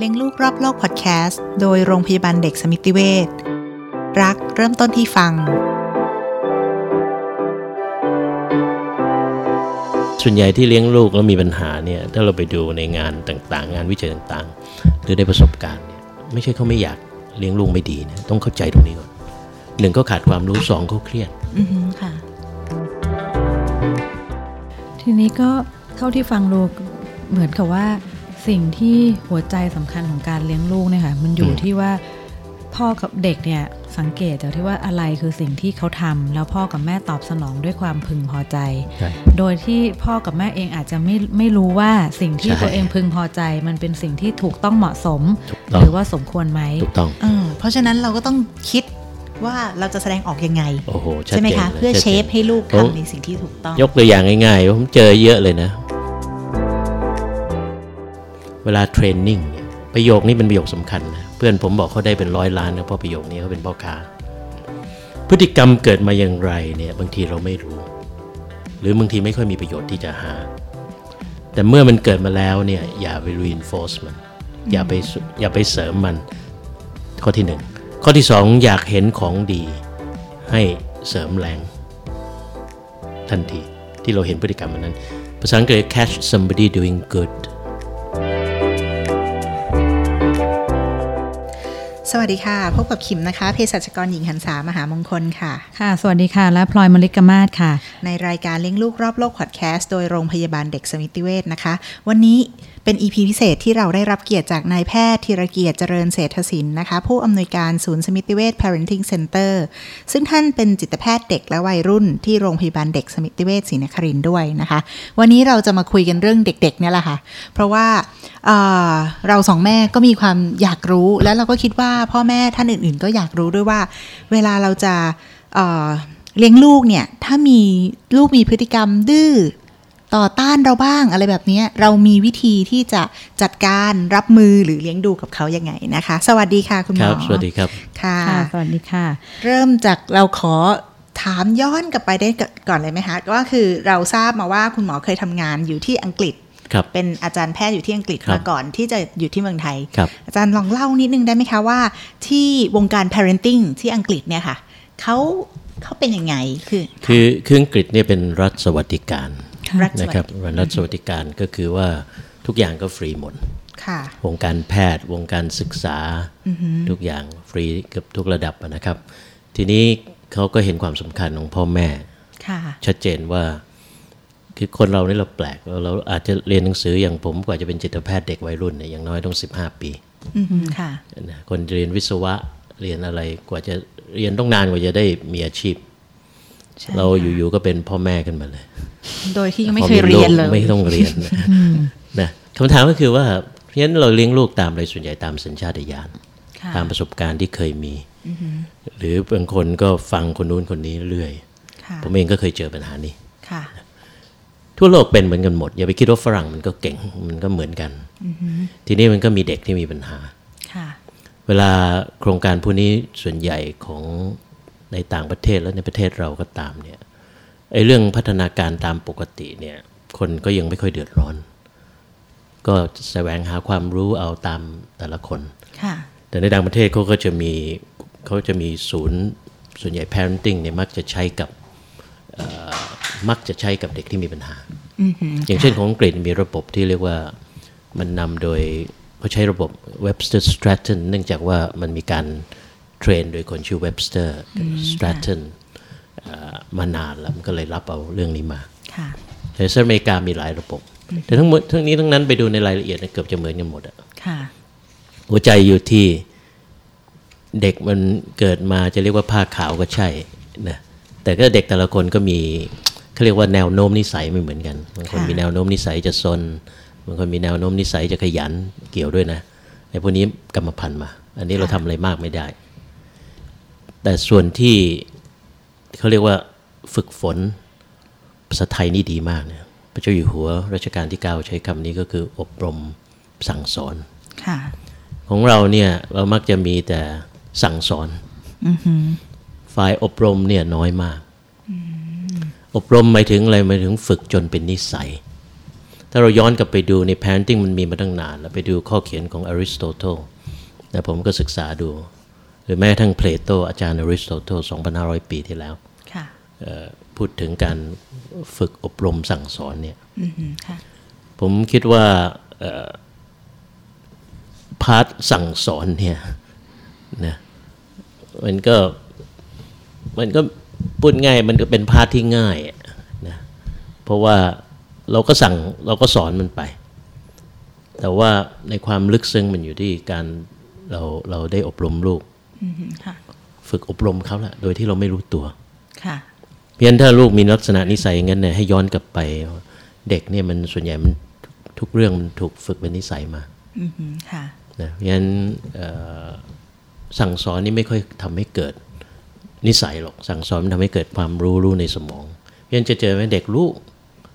เลี้ยงลูกรอบโลกพอดแคสต์โดยโรงพยาบาลเด็กสมิติเวชรักเริ่มต้นที่ฟัง ส่วนใหญ่ที่เลี้ยงลูกแล้วมีปัญหาเนี่ยถ้าเราไปดูในงานต่างๆ งานวิจัยต่างๆ หรือได้ประสบการณ์เนี่ยไม่ใช่เขาไม่อยากเลี้ยงลูกไม่ดีนะต้องเข้าใจตรงนี้ก่อนหนึ่งเขาขาดความรู้สองเขาเครียดอือฮึค่ะ ทีนี้ก็เท่าที่ฟังดูเหมือนกับว่า สิ่งที่หัวใจสำคัญของการเลี้ยงลูกเนี่ยค่ะมันอยู่อืมที่ว่าพ่อกับเด็กเนี่ยสังเกตจากที่ว่าอะไรคือสิ่งที่เขาทำแล้วพ่อกับแม่ตอบสนองด้วยความพึงพอใจใช่โดยที่พ่อกับแม่เองอาจจะไม่ไม่รู้ว่าสิ่งที่ใช่ตัวเองพึงพอใจ มันเป็นสิ่งที่ถูกต้องเหมาะสมถูกต้องหรือว่าสมควรไหมถูกต้องเออเพราะฉะนั้นเราก็ต้องคิดว่าเราจะแสดงออกยังไงโอ้โหชัดใช่ไหมเจนคะลยเพื่อชัดเชจนฟให้ลูกโอ้ทำในสิ่งที่ถูกต้อง ยกตัวอย่างง่ายๆผมเจอเยอะเลยนะ เวลาเทรนนิ่งเนี่ยประโยคนี้เป็นประโยคสำคัญนะเพื่อนผมบอกเขาได้เป็นร้อยล้านนะเพราะประโยคนี้เขาเป็นพ่อค้าพฤติกรรมเกิดมาอย่างไรเนี่ยบางทีเราไม่รู้ หรือบางทีไม่ค่อยมีประโยชน์ที่จะหา แต่เมื่อมันเกิดมาแล้วเนี่ยอย่าไป reinforce มันอย่าไปอย่าไปเสริมมัน ข้อที่หนึ่งข้อที่สองอยากเห็นของดี ให้เสริมแรง ทันทีที่เราเห็นพฤติกรรมอันนั้น ภาษาอังกฤษ catch somebody doing good สวัสดีค่ะ พบกับขิมนะคะเภสัชกรหญิงหันษามหามงคลค่ะ ค่ะ สวัสดีค่ะ และพลอยมลิกมาศค่ะ ในรายการเลี้ยงลูกรอบโลกพอดแคสต์โดยโรงพยาบาลเด็กสมิติเวชนะคะ วันนี้ เป็น EP พิเศษที่เราได้รับเกียรติจากนายแพทย์ธีรเกียรติเจริญเศรษฐศิลป์นะคะ ผู้อำนวยการศูนย์สมิติเวช Parenting Center ซึ่งท่านเป็นจิตแพทย์เด็กและวัยรุ่นที่โรงพยาบาลเด็กสมิติเวชศรีนครินด์ด้วยนะคะ วันนี้เราจะมาคุยกันเรื่องเด็กๆเนี่ยแหละค่ะ เพราะว่าเเราสองแม่ก็มีความอยากรู้ แล้วเราก็คิดว่าพ่อแม่ท่านอื่น ๆ ก็อยากรู้ด้วยว่า เวลาเราจะเเลี้ยงลูกเนี่ยถ้ามีลูกมีพฤติกรรมดื้อ ต่อต้านเราบ้างอะไรแบบเนี้ยเรามีวิธีที่จะจัดการรับมือหรือเลี้ยงดูกับเขายังไงนะคะ สวัสดีค่ะคุณหคมรัอบสวัสดีครับค่ะค่ะสวัสดีค่ะ เริ่มจากเราขอถามย้อนกลับไปได้ก่อนเลยไหมคะก็คือเราทราบมาว่าคุณหมอเคยทำงานอยู่ที่อังกฤษครับเป็นอาจารย์แพทย์อยู่ที่อังกฤษครับมาก่อนที่จะอยู่ที่เมืองไทยครับอาจารย์ลองเล่านิดนึงได้ไหมคะว่า ที่วงการ parenting ที่อังกฤษเนี่ยค่ะเขาเขาเป็นยังไงคือคือคืออังกฤษเนี่ยเป็นรัฐสวัสดิการ รัฐสวัสดินะครับรัฐสวัสดิการก็คือว่าทุกอย่างก็ฟรีหมดค่ะวงการแพทย์วงการศึกษาทุกอย่างฟรีเกับทุกระดับอะนะครับ ทีนี้เขาก็เห็นความสำคัญของพ่อแม่ค่ะชัดเจนว่าคือคนเราเนี่ยเราแปลกเราเราอาจจะเรียนหนังสืออย่างผมกว่าจะเป็นจิตแพทย์เด็กวัยรุ่นเนี่ยอย่างน้อยต้อง 15 ปีอืมค่ะนะคนเรียนวิศวะเรียนอะไรกว่าจะเรียนต้องนานกว่าจะได้มีอาชีพใช่ เราอยู่ๆก็เป็นพ่อแม่ขึ้นมาเลย โดยที่ยังไม่พอเคยเรียนลูกเลย ไม่ต้องเรียนนะนะคำถามก็คือว่าเพราะฉะนั้นเราเลี้ยงลูกตามอะไรส่วนใหญ่ตามสัญชาตญาณค่ะตามประสบการณ์ที่เคยมี หรือบางคนก็ฟังคนนู้นคนนี้เรื่อยค่ะผมเองก็เคยเจอปัญหานี้ค่ะทั่วโลกเป็นเหมือนกันหมด อย่าไปคิดว่าฝรั่งมันก็เก่งมันก็เหมือนกันทีนี้มันก็มีเด็กที่มีปัญหาค่ะเวลาโครงการพวกนี้ส่วนใหญ่ของ ในต่างประเทศและในประเทศเราก็ตามเนี่ยไอ้เรื่องพัฒนาการตามปกติเนี่ยคนก็ยังไม่ค่อยเดือดร้อน ก็แสวงหาความรู้เอาตามแต่ละคนค่ะแต่ในต่างประเทศเขาก็จะมีเขาจะมีศูนย์ส่วนใหญ่ parenting เนี่ยมักจะใช้กับเอ่อมักจะใช้กับเด็กที่มีปัญหา อย่างเช่นของอังกฤษมีระบบที่เรียกว่ามันนำโดยเขาใช้ระบบ Webster Stratton เนื่องจากว่ามันมีการ เทรนโดยคนชื่อ Webster Stratton เอ่อมานานแล้วมันก็เลยรับเอาเรื่องนี้มาค่ะแต่สหรัฐอเมริกามีหลายระบบ แต่ทั้งหมดทั้งนี้ทั้งนั้นไปดูในรายละเอียดเนี่ยเกือบจะเหมือนกันหมดอะค่ะหัวใจอยู่ที่เด็กมันเกิดมาจะเรียกว่าผ้าขาวก็ใช่นะแต่ก็เด็กแต่ละคนก็มีเขาเรียกว่าแนวโน้มนิสัยไม่เหมือนกันบางคนค่ะมีแนวโน้มนิสัยจะซนบางคนมีแนวโน้มนิสัยจะขยันเกี่ยวด้วยนะไอ้พวกนี้กรรมพันธุ์มา อันนี้เราทำอะไรมากไม่ได้ แต่ส่วนที่เขาเรียกว่าฝึกฝนภาษาไทยนี่ดีมากเนี่ยพระเจ้าอยู่หัวรัชกาลที่ 9 ใช้คำนี้ก็คืออบรมสั่งสอนค่ะของเราเนี่ยเรามักจะมีแต่สั่งสอนฝ่ายอบรมเนี่ยน้อยมาก อบรมหมายถึงอะไรหมายถึงฝึกจนเป็นนิสัย ถ้าเราย้อนกลับไปดูใน parenting มันมีมาตั้งนาน แล้วไปดูข้อเขียนของอริสโตเติลแต่ผมก็ศึกษาดู หรือแม้กระทั่งเพลโตอาจารย์อริสโตเติล2,500 ปีที่แล้วค่ะเอ่อพูดถึงการฝึกอบรมสั่งสอนเนี่ยอือหือค่ะผมคิดว่าเอ่อ part สั่งสอนเนี่ยนะมันก็มันก็พูดง่ายมันก็เป็น part ที่ง่ายอะนะเพราะว่าเราก็สั่งเราก็สอนมันไป แต่ว่าในความลึกซึ้งมันอยู่ที่การเราเราได้อบรมลูกอือหือค่ะ ฝึกอบรมเขาแหละโดยที่เราไม่รู้ตัวค่ะเพียงถ้าลูกมีลักษณะนิสัยอย่างนั้นเนี่ยให้ย้อนกลับไป เด็กเนี่ยมันส่วนใหญ่มันทุกเรื่องมันถูกฝึกเป็นนิสัยมาอือหือค่ะนะเพราะฉะนั้นเอ่อสั่งสอนนี่ไม่ค่อยทำให้เกิดนิสัยหรอกสั่งสอนมันทำให้เกิดความรู้รู้ในสมอง เพราะฉะนั้นจะเจอไหมเด็กรู้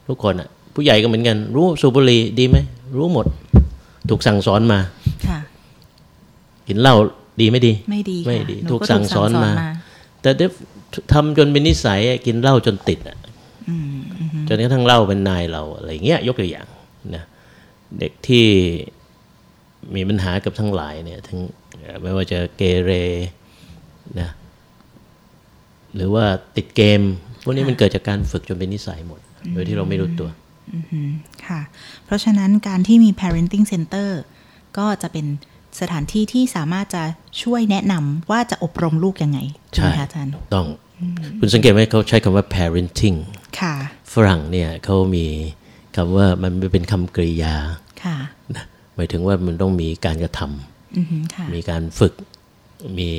ทุกคนอะ ผู้ใหญ่ก็เหมือนกัน รู้สูบบุหรี่ดีไหมรู้หมด ถูกสั่งสอนมาค่ะกินเหล้า ดีไม่ดี ไม่ดีค่ะไม่ดีหนูถูกก็สั่งสอนมา แต่เดฟทำจนเป็นนิสัยอะกินเหล้าจนติดอะอืมอือหือจนกระทั่งเหล้าเป็นนายเราอะไรเงี้ยยกตัวอย่างนะเด็กที่มีปัญหากับทั้งหลายเนี่ยทั้งเอ่อไม่ว่าจะเกเรนะหรือว่าติดเกม พวกนี้มันเกิดจากการฝึกจนเป็นนิสัยหมด โดยที่เราไม่รู้ตัวอือหือค่ะ เพราะฉะนั้นการที่มี parenting center ก็จะเป็น สถานที่ที่สามารถจะช่วยแนะนำว่าจะอบรมลูกยังไง ใช่ไหมคะอาจารย์ต้อง คุณสังเกตไหมเขาใช้คำว่า parenting ค่ะฝรั่งเนี่ยเขามีคำว่ามันไม่เป็นคำกริยาค่ะนะหมายถึงว่ามันต้องมีการกระทำอือหือค่ะมีการฝึกมี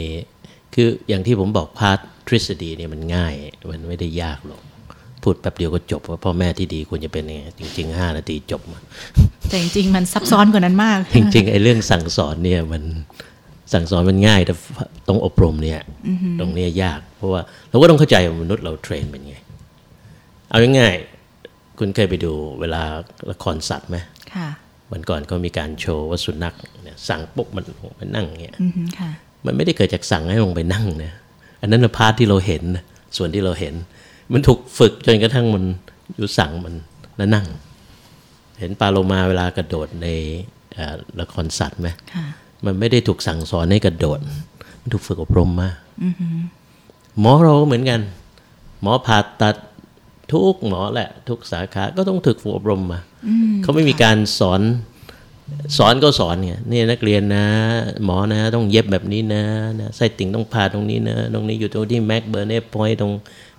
คืออย่างที่ผมบอกพาร์ททฤษฎีเนี่ยมันง่าย มันไม่ได้ยากหรอกพูดแป๊บเดียวก็จบว่าพ่อแม่ที่ดีควรจะเป็นยังไงจริงๆ5นาทีจบ แต่จริงๆมันซับซ้อนกว่านั้นมาก จริงๆไอ้เรื่องสั่งสอนเนี่ยมันสั่งสอนมันง่ายแต่ต้องอบรมเนี่ยตรงเนี้ยยาก เพราะว่าเราก็ต้องเข้าใจว่ามนุษย์เราเทรนเป็นไง เอาง่ายๆคุณเคยไปดูเวลาละครสัตว์ไหมค่ะวันก่อนก็มีการโชว์ว่าสุนัขเนี่ยสั่งปุ๊บมันลงไปนั่งเงี้ยอือหือค่ะมันไม่ได้เกิดจากสั่งให้ลงไปนั่งนะอันนั้นนะพาร์ทที่เราเห็นนะส่วนที่เราเห็น มันถูกฝึกจนกระทั่งมันอยู่สั่งมันแล้วนั่ง เห็นปลาโลมาเวลากระโดดในเอ่อละครสัตว์ไหมค่ะมันไม่ได้ถูกสั่งสอนให้กระโดด มันถูกฝึกอบรมมาหมอเราก็เหมือนกัน หมอผ่าตัดทุกหมอแหละ ทุกสาขาก็ต้องถูกฝึกอบรมมาเขาไม่มีการสอนสอนก็สอนไงนี่นักเรียนนะ หมอนะ ต้องเย็บแบบนี้นะนะไส้ติ่งต้องผ่าตรงนี้นะ ตรงนี้อยู่ตรงที่แม็กเบอร์เนฟพอยตรง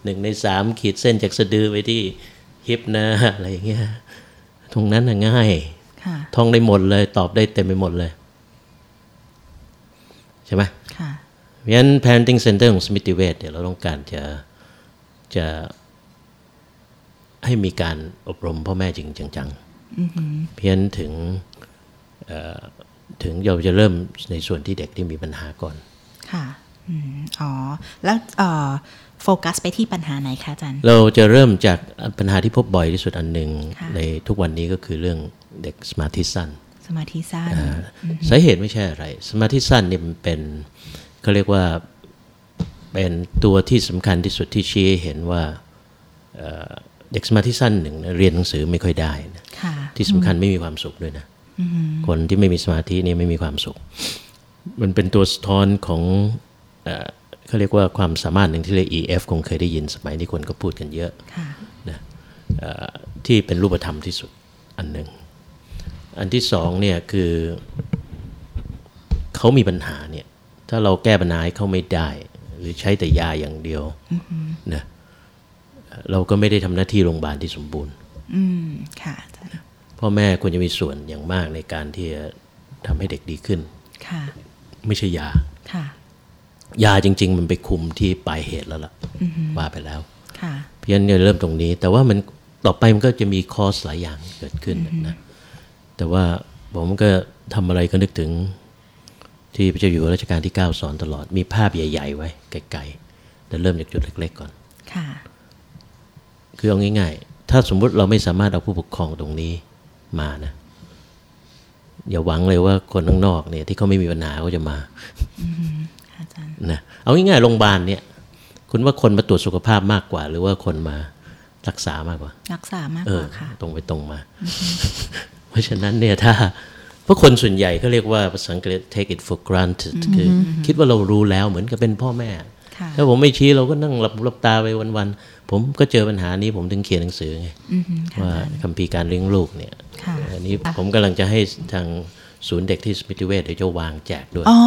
หนึ่งในสามขีดเส้นจากสะดือไปที่ฮิปนะอะไรอย่างเงี้ย ตรงนั้นน่ะง่ายค่ะท่องได้หมดเลย ตอบได้เต็มไปหมดเลย ใช่ไหมค่ะเพราะฉะนั้น parenting center ของสมิติเวชเดี๋ยวเราต้องการจะจะให้มีการอบรมพ่อแม่จริงจังๆเพี้ยนถึงเอ่อถึงเราจะเริ่มในส่วนที่เด็กที่มีปัญหาก่อน ค่ะอืมอ๋อ แล้วเอ่อ โฟกัสไปที่ปัญหาไหนคะอาจารย์ เราจะเริ่มจากปัญหาที่พบบ่อยที่สุดอันหนึ่งค่ะในทุกวันนี้ก็คือเรื่องเด็กสมาธิสั้น สมาธิสั้นสาเหตุไม่ใช่อะไร สมาธิสั้นเนี่ยมันเป็นเขาเรียกว่าเป็นตัวที่สำคัญที่สุดที่ชี้ให้เห็นว่าเอ่อเด็กสมาธิสั้นหนึ่งนะเรียนหนังสือไม่ค่อยได้นะค่ะที่สำคัญไม่มีความสุขด้วยนะคนที่ไม่มีสมาธินี่ไม่มีความสุข มันเป็นตัวสะท้อนของ เอ่อเขาเรียกว่าความสามารถหนึ่งที่เรียก EF คงเคยได้ยินสมัยนี้คนก็พูดกันเยอะค่ะนะเอ่อที่เป็นรูปธรรมที่สุดอันหนึ่ง อันที่สองเนี่ยคือเขามีปัญหาเนี่ยถ้าเราแก้ปัญหาให้เขาไม่ได้ หรือใช้แต่ยาอย่างเดียวนะเราก็ไม่ได้ทำหน้าที่โรงพยาบาลที่สมบูรณ์อืมค่ะอาจารย์พ่อแม่ควรจะมีส่วนอย่างมากในการที่จะทำให้เด็กดีขึ้น ค่ะ ไม่ใช่ยา ค่ะ ยาจริง ๆ มันไปคุมที่ปลายเหตุแล้วล่ะว่าไปแล้วค่ะเพียงเนี่ยเริ่มตรงนี้ แต่ว่ามันต่อไปมันก็จะมีคอร์สหลายอย่างเกิดขึ้นนะแต่ว่าผมก็ทำอะไรก็นึกถึง ที่พระเจ้าอยู่หัวรัชกาลที่ 9 สอนตลอดมีภาพใหญ่ ๆ ไว้ไกลๆแต่เริ่มจากจุดเล็ก ๆ ก่อนค่ะคือเอาง่าย ๆ ถ้าสมมุติเราไม่สามารถเอาผู้ปกครองตรงนี้มานะอย่าหวังเลยว่าคนข้างนอกเนี่ยที่เขาไม่มีปัญหาเขาจะมาอาจารย์ นะเอาง่ายๆโรงพยาบาลเนี่ย คุณว่าคนมาตรวจสุขภาพมากกว่า หรือว่าคนมารักษามากกว่า รักษามากเอกอว่าค่ะตรงไปตรงมา เพราะฉะนั้นเนี่ยถ้าเพราะคนส่วนใหญ่เขาเรียกว่าภาษาอังกฤษ take it for granted คือคิดว่าเรารู้แล้วเหมือนกับเป็นพ่อแม่ค่ะถ้าผมไม่ชี้เราก็นั่งหลับหลับตาไปวันๆ ผมก็เจอปัญหานี้ผมถึงเขียนหนังสือไงอือหือค่ะว่าคัมภีร์การเลี้ยงลูกเนี่ยค่ะอันนี้ผมกำลังจะให้ทาง ศูนย์เด็กที่สมิติเวชเดี๋ยวจะวางแจกด้วยอ๋อ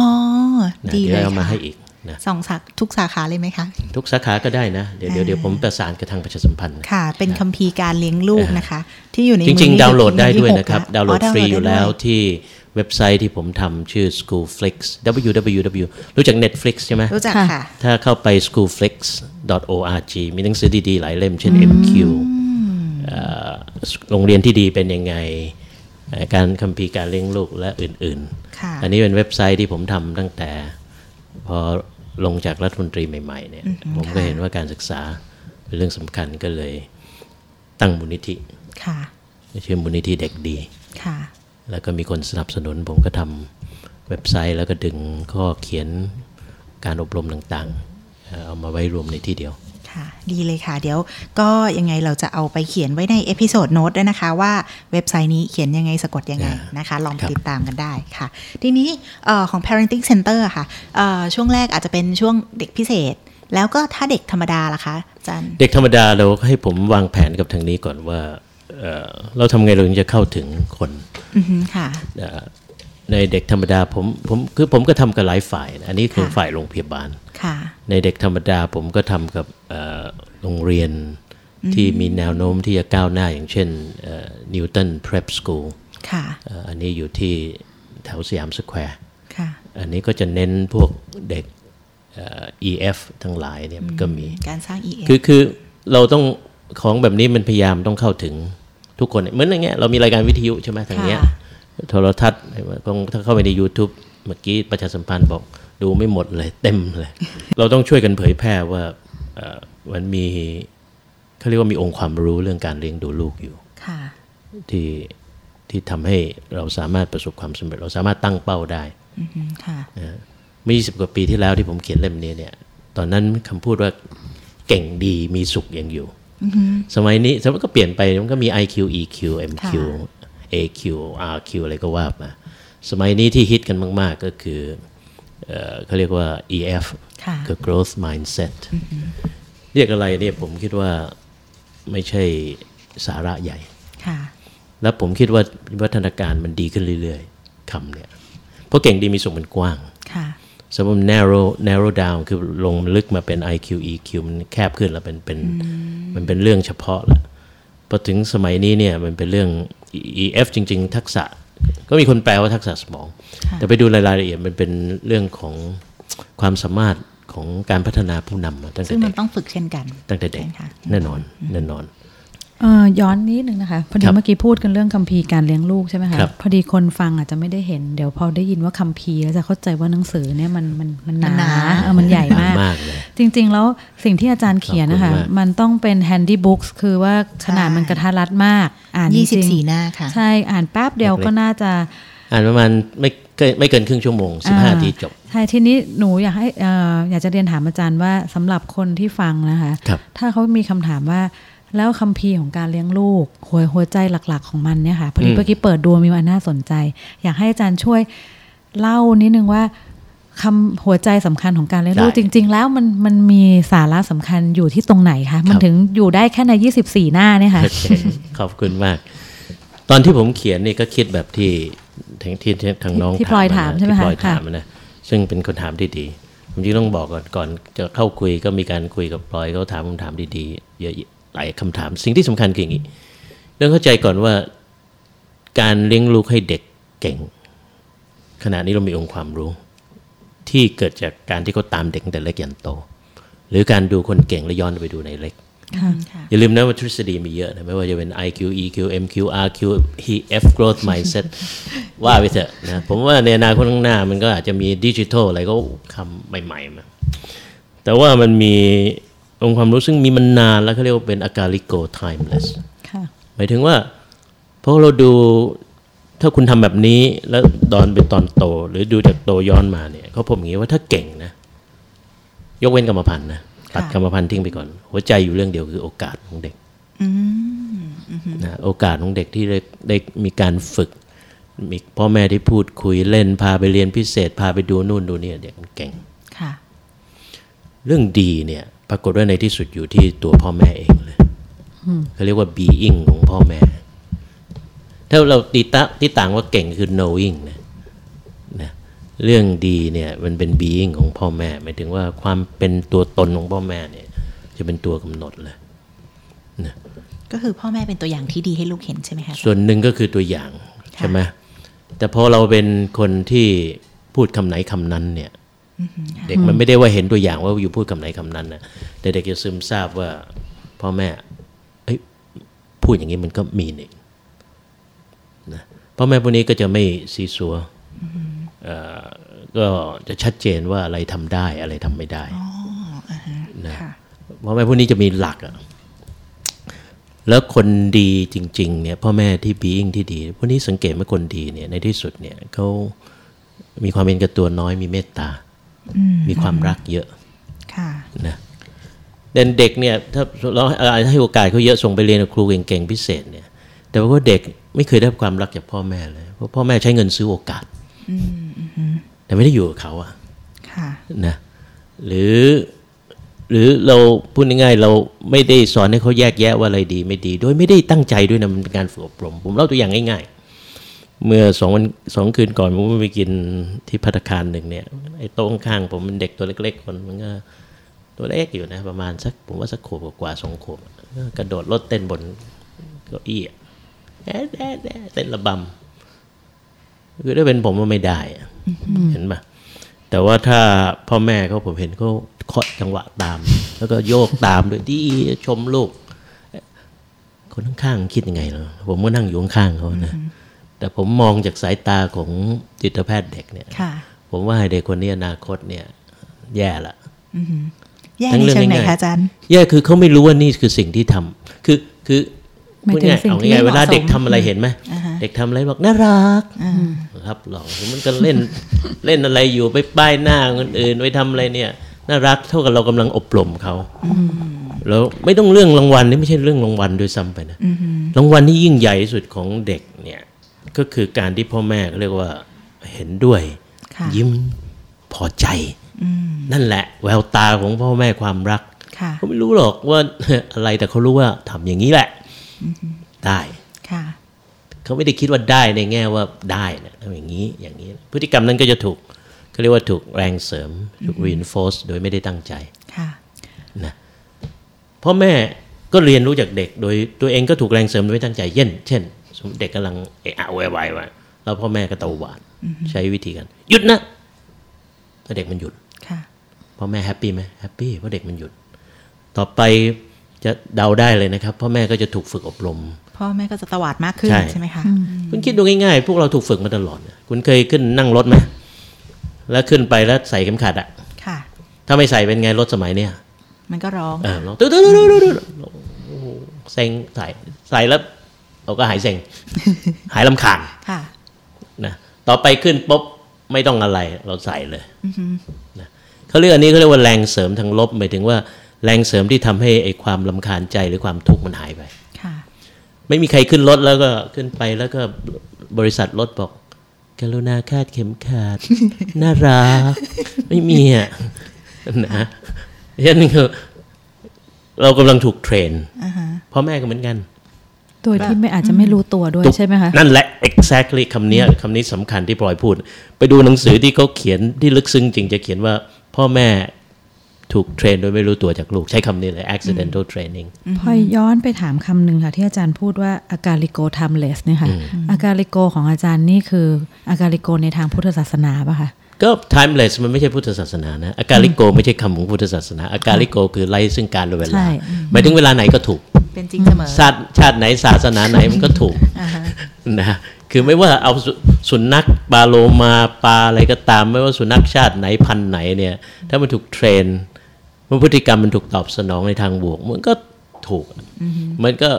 นะดีเดี๋ยเลวยเอามาค่ะให้อีกนะสองสาทุกสาขาเลยไหมคะ ทุกสาขาก็ได้นะเดี๋ยวเดี๋ยวเดี๋ยวผมประสานกับทางประชาสัมพันธ์ค่ะ เป็นคัมภีร์การเลี้ยงลูกนะคะ ที่อยู่ในจริงมือๆดาวน์โหลดได้ที่ด้วยหกนะครับแดาวน์โหลดอ๋อฟรีอยู่แล้วได้ที่เว็บไซต์ที่ผมทำชื่อ Schoolflix www รู้จัก Netflix ใช่ไหมรู้จักค่ะ ถ้าเข้าไป schoolflix.org มีหนังสือดี ๆ หลายเล่มเช่น MQ เอ่อโรงเรียนที่ดีเป็นยังไงเอ่อ การคัมภีร์การเลี้ยงลูกและอื่นค่ะๆอันนี้เป็นเว็บไซต์ที่ผมทำตั้งแต่พอลงจากรัฐมนตรีใหม่ๆเนี่ยผมก็เห็นว่าการศึกษาเป็นเรื่องสำคัญก็เลยตั้งมูลนิธิค่ะชื่อมูลนิธิเด็กดีค่ะแล้วก็มีคนสนับสนุน ผมก็ทำเว็บไซต์แล้วก็ดึงข้อเขียนการอบรมต่างๆ เอ่อเอามาไว้รวมในที่เดียว ค่ะ ดีเลยค่ะ เดี๋ยวก็ยังไงเราจะเอาไปเขียนไว้ใน episode note ด้วยนะคะว่าเว็บไซต์นี้เขียนยังไงสะกดยังไงนะคะ ลองไปครับติดตามกันได้ค่ะ ทีนี้เออของ parenting center อะค่ะเอ่อช่วงแรกอาจจะเป็นช่วงเด็กพิเศษ แล้วก็ถ้าเด็กธรรมดาล่ะคะอาจารย์เด็กธรรมดาเราให้ผมวางแผนกับทางนี้ก่อนว่าเอ่อเราทำไงเราถึงจะเข้าถึงคนอือฮึค่ะเอ่อ ในเด็กธรรมดาผมผมคือผมก็ทำกับหลายฝ่ายนะอันนี้คือค่ะฝ่ายโรงพยาบาลค่ะในเด็กธรรมดาผมก็ทำกับเอ่อโรงเรียนที่มีแนวโน้มที่จะก้าวหน้าอย่างเช่นนิวตัน Prep School ค่ะเอ่ออันนี้อยู่ที่แถวสยามสแควร์ค่ะอันนี้ก็จะเน้นพวกเด็กเอ่อ EF ทั้งหลายเนี่ยมันก็มีการสร้าง EF คือคือเราต้องของแบบนี้มันพยายามต้องเข้าถึงทุกคนเหมือนอย่างเงี้ยเรามีรายการวิทยุใช่ไหมทางเนี้ยค่ะ โทรทัศน์ต้องถ้าเข้าไปใน YouTube เมื่อกี้ประชาสัมพันธ์บอกดูไม่หมดเลยเต็มเลย เราต้องช่วยกันเผยแพร่ว่าเอ่อมันมีเขาเรียกว่ามีองค์ความรู้เรื่องการเลี้ยงดูลูกอยู่ค่ะที่ที่ทำให้เราสามารถประสบความสำเร็จ เราสามารถตั้งเป้าได้อือฮึค่ะนะฮะเมื่อ 20 กว่าปีที่แล้วที่ผมเขียนเล่มนี้เนี่ย ตอนนั้นคำพูดว่าเก่งดีมีสุขยังอยู่ สมัยนี้สมัยก็เปลี่ยนไปมันก็มี IQ EQ MQ AQ RQ อะไรก็ว่ามา สมัยนี้ที่ฮิตกันมาก ๆ ก็คือเอ่อเขาเรียกว่า EF ค่ะคือ growth mindset เรียกอะไรเนี่ยผมคิดว่าไม่ใช่สาระใหญ่ค่ะแล้วผมคิดว่าวัฒนาการมันดีขึ้นเรื่อย ๆคำเนี่ย เพราะเก่งดีมีสุขมันกว้างค่ะสมมติ narrow narrow down คือลงลึกมาเป็น IQ EQ มันแคบขึ้นแล้วเป็นเป็นมันเป็นเรื่องเฉพาะแล้วพอถึงสมัยนี้เนี่ยมันเป็นเรื่อง EF จริง ๆ ทักษะ ก็มีคนแปลว่าทักษะสมอง แต่ไปดูรายละเอียดมันเป็นเรื่องของความสามารถของการพัฒนาผู้นำมาตั้งแต่ซึ่งมัเด็นกต้องฝึกเช่นกัน ตั้งแต่เด็กใช่ค่ะแน่นอนแน่นอนเอ่อ ย้อนนิดนึงนะคะ พอดีครับเมื่อกี้พูดกันเรื่องคัมภีร์การเลี้ยงลูกใช่ไหมคะครับพอดีคนฟังอาจจะไม่ได้เห็น เดี๋ยวพอได้ยินว่าคัมภีร์แล้วจะเข้าใจว่าหนังสือเนี่ยมันมันมันหนามันหนาเออมันใหญ่มากมากเลยจริง ๆ แล้วสิ่งที่อาจารย์เขียนนะคะขอบคุณมากมันต้องเป็น handy books คือว่าขนาดมันกระทัดรัดมาก อ่านจยี่สิบริงสี่หน้าค่ะๆใช่อ่านแป๊บเดียวก็น่าจะอ่านประมาณไม่เกินไม่เกินครึ่งชั่วโมง 15นาทีจบ ใช่ ทีนี้หนูอยากให้เอ่ออยากจะเรียนถามอาจารย์ว่าสำหรับคนที่ฟังนะคะครับถ้าเขามีคำถามว่า แล้วคัมภีร์ของการเลี้ยงลูกหัวหัวใจหลัก ๆ ของมันเนี่ยค่ะพอดีอืมเมื่อกี้เปิดดูมีมันน่าสนใจ อยากให้อาจารย์ช่วยเล่านิดนึงว่าคำหัวใจสำคัญของการเลี้ยงลูกจริง ๆ แล้วมันมันมีสาระสำคัญอยู่ที่ตรงไหนคะมันถึงอยู่ได้แค่ใน 24 หน้าเนี่ยค่ะโอเคขอบคุณมาก ตอนที่ผมเขียนนี่ก็คิดแบบที่ทางที่ที่ทางน้องที่พลอยถามนะใช่ไหมที่คะพลอยค่ะถามนะซึ่งเป็นคนถามที่ดีผมจริงต้องบอกก่อนก่อนจะเข้าคุยก็มีการคุยกับพลอยเขาถามคำถามดีๆเยอะ หลายคำถาม สิ่งที่สำคัญคืออย่างนี้เรื่องเข้าใจก่อนว่าการเลี้ยงลูกให้เด็กเก่ง ขณะนี้เรามีองค์ความรู้ ที่เกิดจากการที่เขาตามเด็กตั้งแต่เล็กยันโต หรือการดูคนเก่งแล้วย้อนไปดูในเล็กค่ะอย่าลืมนะว่าทฤษฎีมีเยอะนะไม่ว่าจะเป็น IQ EQ MQ RQ EF growth mindset ว่าไปเถอะนะผมว่าในอนาคตข้างหน้ามันก็อาจจะมีดิจิทัลอะไรก็คำใหม่ ๆ มา แต่ว่ามันมี องค์ความรู้ซึ่งมีมันนานแล้วเขาเรียกว่าเป็นอากาลิโก timeless ค่ะหมายถึงว่าเพราะเราดูถ้าคุณทำแบบนี้แล้วตอนเป็นตอนโต หรือดูจากโตย้อนมาเนี่ยเขาพบอย่างนี้ว่าถ้าเก่งนะ ยกเว้นกรรมพันธุ์นะตัดค่ะกรรมพันธุ์ทิ้งไปก่อน หัวใจอยู่เรื่องเดียวคือโอกาสของเด็กนะโอกาสของเด็กที่ได้ได้มีการฝึก มีพ่อแม่ที่พูดคุยเล่นพาไปเรียนพิเศษ พาไปดูนู่นดูนี่เด็กมันเก่งค่ะ เรื่องดีเนี่ย ปรากฏว่าในที่สุดอยู่ที่ตัวพ่อแม่เองเลยเขาเรียกว่า being ของพ่อแม่ ถ้าเราตีตะที่ต่างว่าเก่งคือ knowing นะนะเรื่องดีเนี่ยมันเป็น being ของพ่อแม่หมายถึงว่าความเป็นตัวตนของพ่อแม่เนี่ย จะเป็นตัวกำหนดเลยก็คือพ่อแม่เป็นตัวอย่างที่ดีให้ลูกเห็นใช่ไหมคะส่วนหนึ่งก็คือตัวอย่างใช่ไหมแต่พอเราเป็นคนที่พูดคำไหนคำนั้นเนี่ย เด็กมันไม่ได้ว่าเห็นตัวอย่างว่าอยู่พูดคำไหนคำนั้นนะแต่เด็กจะซึมซาบว่าพ่อแม่เอ้ยพูดอย่างนี้มันก็มีนี่นะพ่อแม่พวกนี้ก็จะไม่ซีซัวเอ่อก็จะชัดเจนว่าอะไรทำได้อะไรทำไม่ได้นะค่ะพ่อแม่พวกนี้จะมีหลักอะแล้วคนดีจริง ๆ เนี่ยพ่อแม่ที่บีอิงที่ดีพวกนี้สังเกตว่าคนดีเนี่ยในที่สุดเนี่ยเขามีความเป็นกับตัวน้อยมีเมตตา มีความรักเยอะค่ะนะเด่นเด็กเนี่ยถ้าเราให้โอกาสเขาเยอะส่งไปเรียนกับครูเก่งๆพิเศษเนี่ย แต่ว่าเด็กไม่เคยได้รับความรักจากพ่อแม่เลยเพราะพ่อแม่ใช้เงินซื้อโอกาสแต่ไม่ได้อยู่กับเขาอะค่ะนะหรือหรือเราพูดง่ายๆเราไม่ได้สอนให้เขาแยกแยะว่าอะไรดีไม่ดี โดยไม่ได้ตั้งใจด้วยนะมันเป็นการฝึกอบรม ผมเล่าตัวอย่างง่ายๆ เมื่อสองวันสองคืนก่อนผมไปกินที่พัตตาคารหนึ่งเนี่ยไอ้โต๊ะข้างๆผมเป็นเด็กตัวเล็กๆคนมันก็ตัวเล็กอยู่นะ ประมาณสักผมว่าสักขวบกว่าๆสองขวบก็กระโดดรถเต้นบนเก้าอี้อะแอะแอะแอะเต้นระบำคือถ้าเป็นผมว่าไม่ได้อะเห็นปะแต่ว่าถ้าพ่อแม่เขาผมเห็นเขาเคาะจังหวะตาม แล้วก็โยกตามด้วยดีชมลูก คนข้างๆคิดยังไงเนาะผมก็นั่งอยู่ข้างๆเขานะ แต่ผมมองจากสายตาของจิตแพทย์เด็กเนี่ยค่ะผมว่าเด็กคนนี้อนาคตเนี่ย แย่ละแย่ทั้งในเรื่องเชิงไหนง่ายๆคะอาจารย์แย่คือเขาไม่รู้ว่านี่คือสิ่งที่ทำคือคือหมายพูดถึงง่ายสิ่งเอาที่ง่ายๆเหเวมาะลาเด็กสมทำอะไรเห็นไหมเด็กทำอะไรบอกน่ารักครับหรอกมันก็เล่นเล่นอะไรอยู่ไปป้ายหน้าคนอื่นไปทำอะไรเนี่ยน่ารักเท่ากับเรากำลังอบรมเขาแล้วไม่ต้องเรื่องรางวัลนี่ไม่ใช่เรื่องรางวัลด้วยซ้ำไปนะรางวัลที่ยิ่งใหญ่ที่สุดของเด็กเนี่ย ก็คือการที่พ่อแม่เขาเรียกว่าเห็นด้วยค่ะยิ้มพอใจนั่นแหละ แววตาของพ่อแม่ความรักค่ะเขาไม่รู้หรอกว่าอะไรแต่เขารู้ว่าทำอย่างนี้แหละได้ค่ะเขาไม่ได้คิดว่าได้ในแง่ว่าได้นะทำอย่างนี้อย่างนี้ พฤติกรรมนั้นก็จะถูกเขาเรียกว่าถูกแรงเสริมถูก reinforce โดยไม่ได้ตั้งใจค่ะนะพ่อแม่ก็เรียนรู้จากเด็ก โดยตัวเองก็ถูกแรงเสริมโดยไม่ตั้งใจ เช่น เช่นสมมติ เด็กกำลังเอะอะโวยวายไว้แล้วพ่อแม่ก็ตะหวาดใช้วิธีกัน หยุดนะแล้วเด็กมันหยุดค่ะพ่อแม่ happy ไหม happy เพราะเด็กมันหยุด ต่อไปจะเดาได้เลยนะครับ พ่อแม่ก็จะถูกฝึกอบรม พ่อแม่ก็จะตวาดมากขึ้นใช่ใช่ไหมคะคุณคิดดูง่ายๆ พวกเราถูกฝึกมาตลอดเนี่ยคุณเคยขึ้นนั่งรถไหมแล้วขึ้นไปแล้วใส่เข็มขัดอะค่ะ ถ้าไม่ใส่เป็นไงรถสมัยเนี้ยมันก็ร้องเออลองตึ๊ดตึ๊ดตึ๊ดตึ๊ดตึ๊ดโอ้โหเซ็งใส่ใส่แล้ว เราก็หายเซ็ง หายลำคาญค่ะนะต่อไปขึ้นปุ๊บไม่ต้องอะไรเราใส่เลยนะเขาเรียกอันนี้เขาเรียกว่าแรงเสริมทางลบหมายถึงว่าแรงเสริมที่ทำให้ไอ้ความลำคาญใจหรือความทุกข์มันหายไปค่ะไม่มีใครขึ้นรถแล้วก็ขึ้นไปแล้วก็บริษัทรถบอกกรุณาคาดเข็มขัดน่ารักไม่มีอะนะฉะนั้นคือเรากำลังถูกเทรนพ่อแม่ก็เหมือนกัน โดยที่ไม่อาจจะไม่รู้ตัวด้วยใช่ไหมคะนั่นแหละ exactly คำนี้คำนี้สำคัญที่ปลอยพูด ไปดูหนังสือที่เขาเขียนที่ลึกซึ้งจริงจะเขียนว่า พ่อแม่ถูกเทรนโดยไม่รู้ตัวจากลูกใช้คำนี้เลย accidental training พอย้อนไปถามคำหนึ่งค่ะ ที่อาจารย์พูดว่าอาการลิโก timeless เนี่ยค่ะอาการลิโกของอาจารย์นี่คืออาการลิโกในทางพุทธศาสนาป่ะคะก็ timeless มันไม่ใช่พุทธศาสนานะอาการลิโกไม่ใช่คำของพุทธศาสนาอาการลิโกคือไล่ซึ่งการและเวใช่ลาหมายถึงเวลาไหนก็ถูก เป็นจริงเสมอชาติชาติไหนศาสนาไหนมันก็ถูกนะคือไม่ว่าเอาสุสุนัขปลาโลมาปลาอะไรก็ตาม ไม่ว่าสุนัขชาติไหนพันธุ์ไหนเนี่ย ถ้ามันถูกเทรนเมื่อพฤติกรรมมันถูกตอบสนองในทางบวก มันก็ถูกมันก็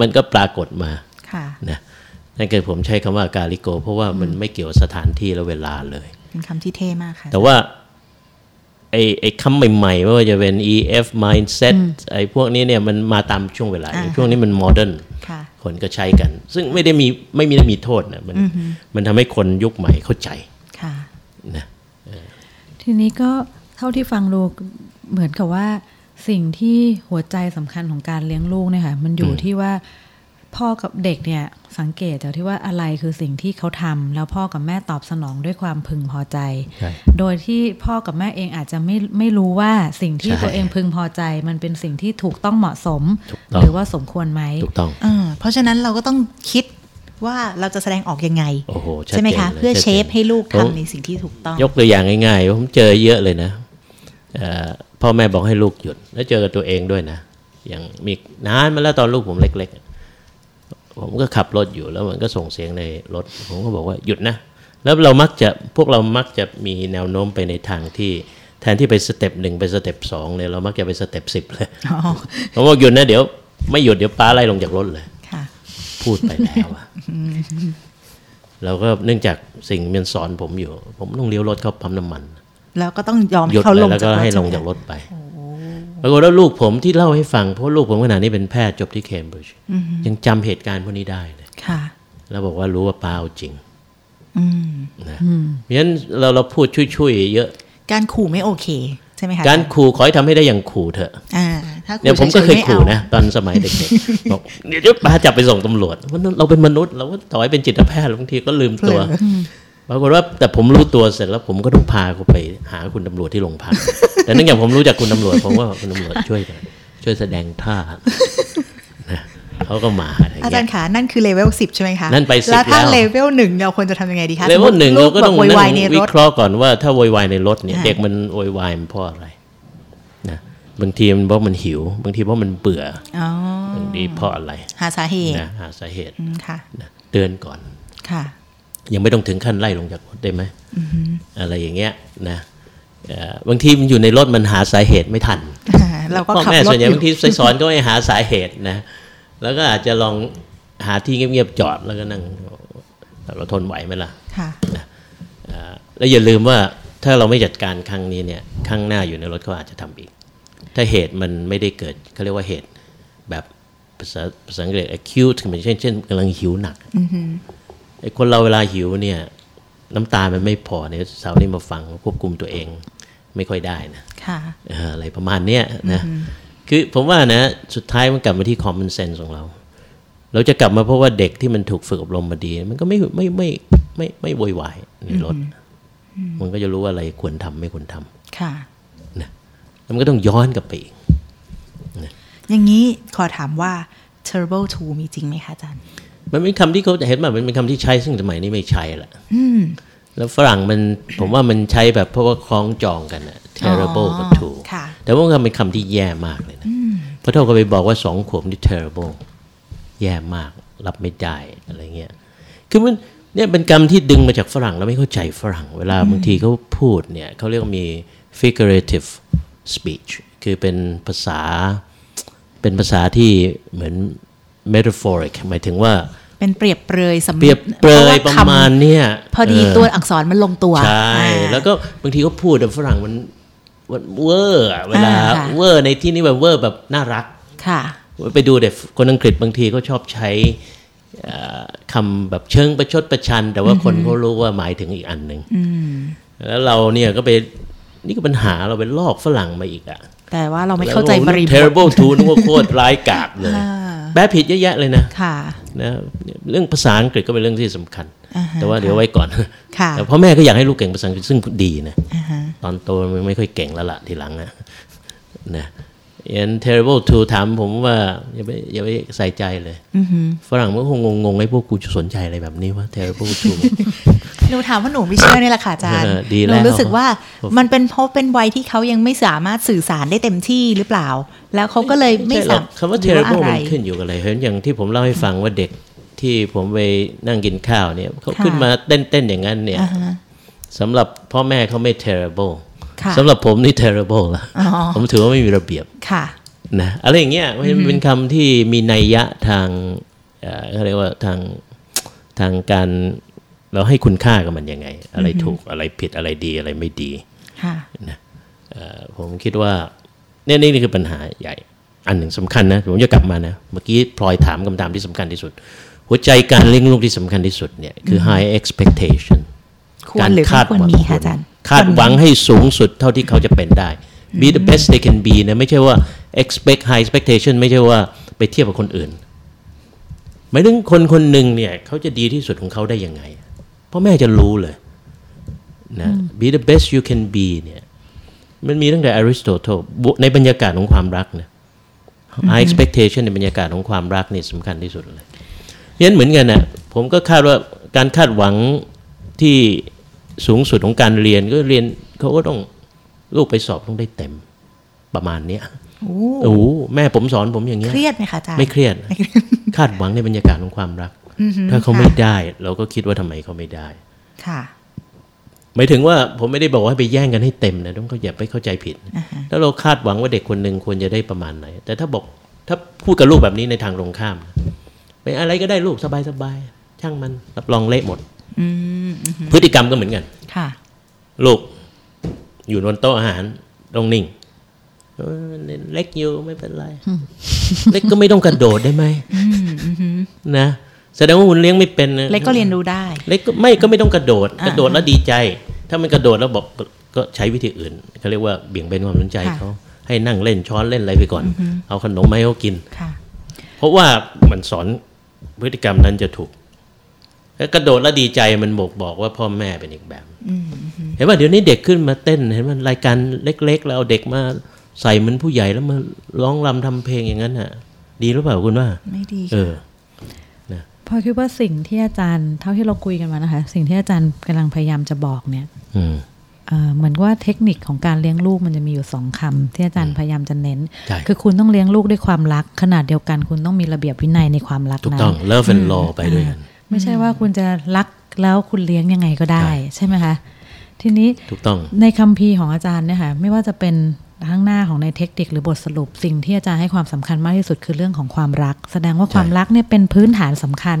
มันก็ปรากฏมาค่ะนะนั่นคือผมใช้คำว่าอาการลิโก เพราะว่ามันไม่เกี่ยวกับสถานที่และเวลาเลย เป็นคำที่เท่มากค่ะ แต่ว่า ไไอ้ไอ้คำใหม่ๆไม่ว่าจะเป็น EF mindset ไอ้พวกนี้เนี่ยมันมาตามช่วงเวลาอ่าช่วงนี้มันโมเดิร์นค่ะคนก็ใช้กัน ซึ่งไม่ได้มีไม่มีได้มีโทษนะมันมันทำให้คนยุคใหม่เข้าใจค่ะนะทีนี้ก็เท่าที่ฟังดูเหมือนกับว่าสิ่งที่หัวใจสำคัญของการเลี้ยงลูกเนี่ยค่ะมันอยู่ที่ว่า พ่อกับเด็กเนี่ยสังเกตจากที่ว่าอะไรคือสิ่งที่เขาทำแล้วพ่อกับแม่ตอบสนองด้วยความพึงพอใจใช่โดยที่พ่อกับแม่เองอาจจะไม่ไม่รู้ว่าสิ่งที่ใช่ตัวเองพึงพอใจ มันเป็นสิ่งที่ถูกต้องเหมาะสมถูกต้องหรือว่าสมควรไหมถูกต้องเออเพราะฉะนั้นเราก็ต้องคิดว่าเราจะแสดงออกยังไงโอ้โหชัดใช่ไหมเจนคะลยเพื่อชัดเชจนฟให้ลูกผมทำในสิ่งที่ถูกต้อง ยกตัวอย่างง่ายๆผมเจอเยอะเลยนะเอ่อพ่อแม่บอกให้ลูกหยุด แล้วเจอกับตัวเองด้วยนะอย่างมีนานมาแล้วตอนลูกผมเล็ก ๆ ผมก็ขับรถอยู่แล้วมันก็ส่งเสียงในรถ ผมก็บอกว่าหยุดนะ แล้วเรามักจะพวกเรามักจะมีแนวโน้มไปในทางที่แทนที่ไปสเต็ปหนึ่งไปสเต็ปสองเนี่ยเรามักจะไปสเต็ปสิบเลยอ๋อผมบอกหยุดนะเดี๋ยว ไม่หยุดเดี๋ยวป้าไล่ลงจากรถเลยค่ะพูดไปแล้วอะเราก็เนื่องจากสิ่งมันสอนผมอยู่ ผมต้องเลี้ยวรถเข้าปั๊มน้ำมัน แล้วก็ต้องยอมหยุให้ดเขาเลลยงแล้วจากก็รถให้ลงช่ไมจากรถไป ปรากฏว่าลูกผมที่เล่าให้ฟัง เพราะลูกผมขนาดนี้เป็นแพทย์จบที่เคมบริดจ์ยังจำเหตุการณ์พวกนี้ได้เลยค่ะแล้วบอกว่ารู้ว่าป้าเอาจริงอืมนะเพราะฉะนั้นเราเราพูดช่วยๆเยอะ การขู่ไม่โอเคใช่ไหมคะการขู่ขอให้ทำให้ได้อย่างขู่เถอะอ่าถ้าขู่เนี่ยผมก็เคยฉๆไขู่อานะ ตอนสมัยเด็กๆบอกเดี๋ยวจะป้าจับไปส่งตำรวจเพราะเราเป็นมนุษย์ เราก็ต่อให้เป็นจิตแพทย์บางทีก็ลืมตัว ปรากฏว่าแต่ผมรู้ตัวเสร็จแล้วผมก็ต้องพาเขาไปหาคุณตำรวจที่โรงพัก แต่เนื่องจากผมรู้จักคุณตำรวจผมว่าคุณตำรวจช่วยกันช่วยแสดงท่านะเขาก็มาอะไรอาจาเงี้รยย์ขานั่นคือเลเวลสิบใช่ไหมคะ นั่นไป10แล้วถ้าแล้วเลเวลหนึ่งเราควรจะทำยังไงดีคะ เลเวลหนึ่งสมเรามุติก็ต้องลูแบบโวยวายนั่งในรวิถเคราะห์ก่อนว่าถ้าโวยวายในรถเนี่ยอ่าเด็กมันโวยวายมันเพราะอะไรนะบางทีมันเพราะมันหิว บางทีเพราะมันเบื่ออ๋อบางทีเพราะอะไร หาสาเหตุนะหาสาเหตุอืมค่ะนะเตือนก่อนค่ะ ยังไม่ต้องถึงขั้นไล่ลงจากรถได้ไหมอะไรอย่างเงี้ยนะเอ่อบางทีมันอยู่ในรถมันหาสาเหตุไม่ทันอ่าเราก็พ่อขับแม่รถส่วนใหญ่อยู่บางทีสอนก็ให้หาสาเหตุนะ แล้วก็อาจจะลองหาที่เงียบๆจอดแล้วก็นั่งเราทนไหวไหมล่ะค่ะเอ่อแล้วอย่าลืมว่าถ้าเราไม่จัดการครั้งนี้เนี่ยครั้งหน้าอยู่ในรถก็อาจจะทำอีก ถ้าเหตุมันไม่ได้เกิดเขาเรียกว่าเหตุแบบภาษาภาษาอังกฤษ acute คือเช่นเช่นกำลังหิวหนัก ไอ้คนเราเวลาหิวเนี่ย น้ำตามันไม่พอเนี่ยสาวนี่มาฟังควบคุมตัวเองไม่ค่อยได้นะค่ะเอ่ออะไรประมาณเนี้ยนะคือผมว่านะสุดท้ายมันกลับมาที่ common sense ของเรา เราจะกลับมาเพราะว่าเด็กที่มันถูกฝึกอบรมมาดี มันก็ไม่ไม่ไม่ไม่ไม่โวยวายในรถ มันก็จะรู้ว่าอะไรควรทำไม่ควรทำค่ะนะแล้วมันก็ต้องย้อนกลับไปอีกอย่างนี้ขอถามว่า terrible two มีจริงไหมคะอาจารย์ มันเป็นคำที่เขาเห็นมามันเป็นคำที่ใช้ซึ่งสมัยนี้ไม่ใช้ละแล้วฝรั่งมันผมว่ามันใช้แบบเพราะว่าคล้องจองกันอะ terrible กับ two ค่ะแต่ว่ามันเป็นคำที่แย่มากเลยนะเพราะเท่ากับไปบอกว่าสองขวบนี่ terrible แย่มากรับไม่ได้อะไรเงี้ยคือมันเนี่ยเป็นกรรมที่ดึงมาจากฝรั่งแล้วไม่เข้าใจฝรั่ง เวลาบางทีเขาพูดเนี่ยเขาเรียกว่ามี figurative speech คือเป็นภาษาเป็นภาษาที่เหมือน metaphoric หมายถึงว่า เป็นเปรียบเปรยสำเปรียบเปรยประมาณเนี่ยพอดีเตัวอักษรมันลงตัว ใช่อ่าแล้วก็บางทีเขาพูดแต่ฝรั่งมันมันเวอร์อะเวลาอ่าค่ะเวอร์ในที่นี้แบบเวอร์แบบน่ารักค่ะไปดูเด็กคนอังกฤษบางทีก็ชอบใช้เอ่อคำแบบเชิงประชดประชัน แต่ว่าคนเขารู้ว่าหมายถึงอีกอันหนึ่งแล้วเราเนี่ยก็ไปนี่ก็ปัญหาเราไปลอกฝรั่งมาอีกอะแต่ว่าเราไม่เข้าใจบริบท terrible two นึกว่าโคตรร้ายกาจเลยอ่า แปลผิดเยอะแยะเลยนะค่ะนะเรื่องภาษาอังกฤษก็เป็นเรื่องที่สำคัญอ่าฮะแต่ว่าเดี๋ยวไว้ก่อนค่ะแต่พ่อแม่ก็อยากให้ลูกเก่งภาษาอังกฤษซึ่งดีนะอ่าฮะตอนโตมันไม่ค่อยเก่งแล้วล่ะทีหลังนะ นะยัน terrible two ถามผมว่า อย่าไปอย่าไปใส่ใจเลยฝรั่งมันก็คงงงๆไอ้พวกกูจะสนใจอะไรแบบนี้ว่า terrible two หนูถามว่าหนูไม่เชื่อนี่แหละค่ะอาจารย์เออดีหแล้นูวรู้สึกว่ามันเป็นเพราะเป็นวัยที่เขายังไม่สามารถสื่อสารได้เต็มที่หรือเปล่า แล้วเขาก็เลยไม่ใช่หรสาอกมารถคำว่าหรือ terrible อะไรมันขึ้นอยู่กับอะไรเพราะฉะนั้นอย่างที่ผมเล่าให้ฟังว่าเด็กที่ผมไปนั่งกินข้าวเนี่ยเขาค่ะขึ้นมาเต้นๆอย่างนั้นเนี่ยอ่าฮะสำหรับพ่อแม่เขาไม่ terrible ค่ะ สำหรับผมนี่ terrible ละอ๋อผมถือว่าไม่มีระเบียบค่ะนะอะไรอย่างเงี้ยมันเป็นคำที่มีนัยยะทางเอ่อเขาเรียกว่าทางทางการเราให้คุณค่ากับมันยังไง อะไรถูกอะไรผิดอะไรดีอะไรไม่ดีค่ะเอ่อผมคิดว่าเนี่ยนี่คือปัญหาใหญ่ อันหนึ่งสำคัญนะผมจะกลับมานะเมื่อกี้พลอยถามคำถามที่สำคัญที่สุด หัวใจการเลี้ยงลูกที่สำคัญที่สุดเนี่ยคือ high expectation ควรหรือไม่ควรมีคะอาจารย์คาดหวังให้สูงสุดเท่าที่เขาจะเป็นได้ be the best they can be นะไม่ใช่ว่า expect high expectation ไม่ใช่ว่าไปเทียบกับคนอื่นหมายถึงคนคนหนึ่งเนี่ยเขาจะดีที่สุดของเขาได้ยังไงเพราะแม่จะรู้เลยนะ be the best you can be เนี่ยมันมีตั้งแต่ Aristotle บวกในบรรยากาศของความรักเนี่ย high expectation ในบรรยากาศของความรักนี่สำคัญที่สุดเลยเพราะฉะนั้นเหมือนกันนะผมก็คาดว่าการคาดหวังที่ สูงสุดของการเรียนก็เรียนเขาก็ต้องลูกไปสอบต้องได้เต็มประมาณเนี้ยโอ้โอ้โหแม่ผมสอนผมอย่างเงี้ยเครียดไหมคะอาจารย์ไม่เครียด คาดหวังในบรรยากาศของความรัก ถ้าเขาไม่ได้ เราก็คิดว่าทำไมเขาไม่ได้ ค่ะหมายถึงว่าผมไม่ได้บอกว่าให้ไปแย่งกันให้เต็มนะต้องเขาอย่าไปเข้าใจผิดถ้าเราคาดหวังว่าเด็กคนหนึ่งควรจะได้ประมาณไหน แต่ถ้าบอกถ้าพูดกับลูกแบบนี้ในทางตรงข้ามไปอะไรก็ได้ลูกสบายสบายๆช่างมันรับรองเละหมดอืมอืม พฤติกรรมก็เหมือนกันค่ะลูกอยู่บนโต๊ะอาหารต้องนิ่งเออเล็กอยู่ไม่เป็นไรเล็กก็ไม่ต้องกระโดดได้ไหมนะแสดงว่าคุณเลี้ยงไม่เป็นนะเล็กก็เรียนรู้ได้ เล็กก็ไม่ก็ไม่ต้องกระโดดอ่ากระโดดแล้วดีใจ ถ้ามันกระโดดแล้วบอกก็ก็ใช้วิธีอื่นเขาเรียกว่าเบี่ยงเบนความสนใจค่ะเขาให้นั่งเล่นช้อนเล่นอะไรไปก่อน เอาขนมมาให้เขากินค่ะเพราะว่ามันสอนพฤติกรรมนั้นจะถูก แล้วกระโดดแล้วดีใจมันบอกบอกว่าพ่อแม่เป็นอีกแบบเห็นว่าเดี๋ยวนี้เด็กขึ้นมาเต้นเห็นว่ารายการเล็ก ๆ แล้วเอาเด็กมาใส่เหมือนผู้ใหญ่แล้วมาร้องรำทำเพลงอย่างนั้นน่ะ ดีหรือเปล่าคุณว่า ไม่ดีเอค่ะอพอคิดว่าสิ่งที่อาจารย์เท่าที่เราคุยกันมานะคะ สิ่งที่อาจารย์กำลังพยายามจะบอกเนี่ยอืมเอ่อเหมือนว่าเทคนิคของการเลี้ยงลูกมันจะมีอยู่สองคำที่อาจารย์พยายามจะเน้นใช่คือคุณต้องเลี้ยงลูกด้วยความรัก ขนาดเดียวกันคุณต้องมีระเบียบวินัยในความรักถูกนั้นต้อง love and law ไปด้วยกัน ไม่ใช่ว่าคุณจะรักแล้วคุณเลี้ยงยังไงก็ได้ใช่ใช่ไหมคะ ทีนี้ถูกต้องในคัมภีร์ของอาจารย์เนี่ยค่ะไม่ว่าจะเป็นข้างหน้าของในเทคนิคหรือบทสรุปสิ่งที่อาจารย์ให้ความสำคัญมากที่สุดคือเรื่องของความรัก แสดงว่าใช่ความรักเนี่ยเป็นพื้นฐานสำคัญ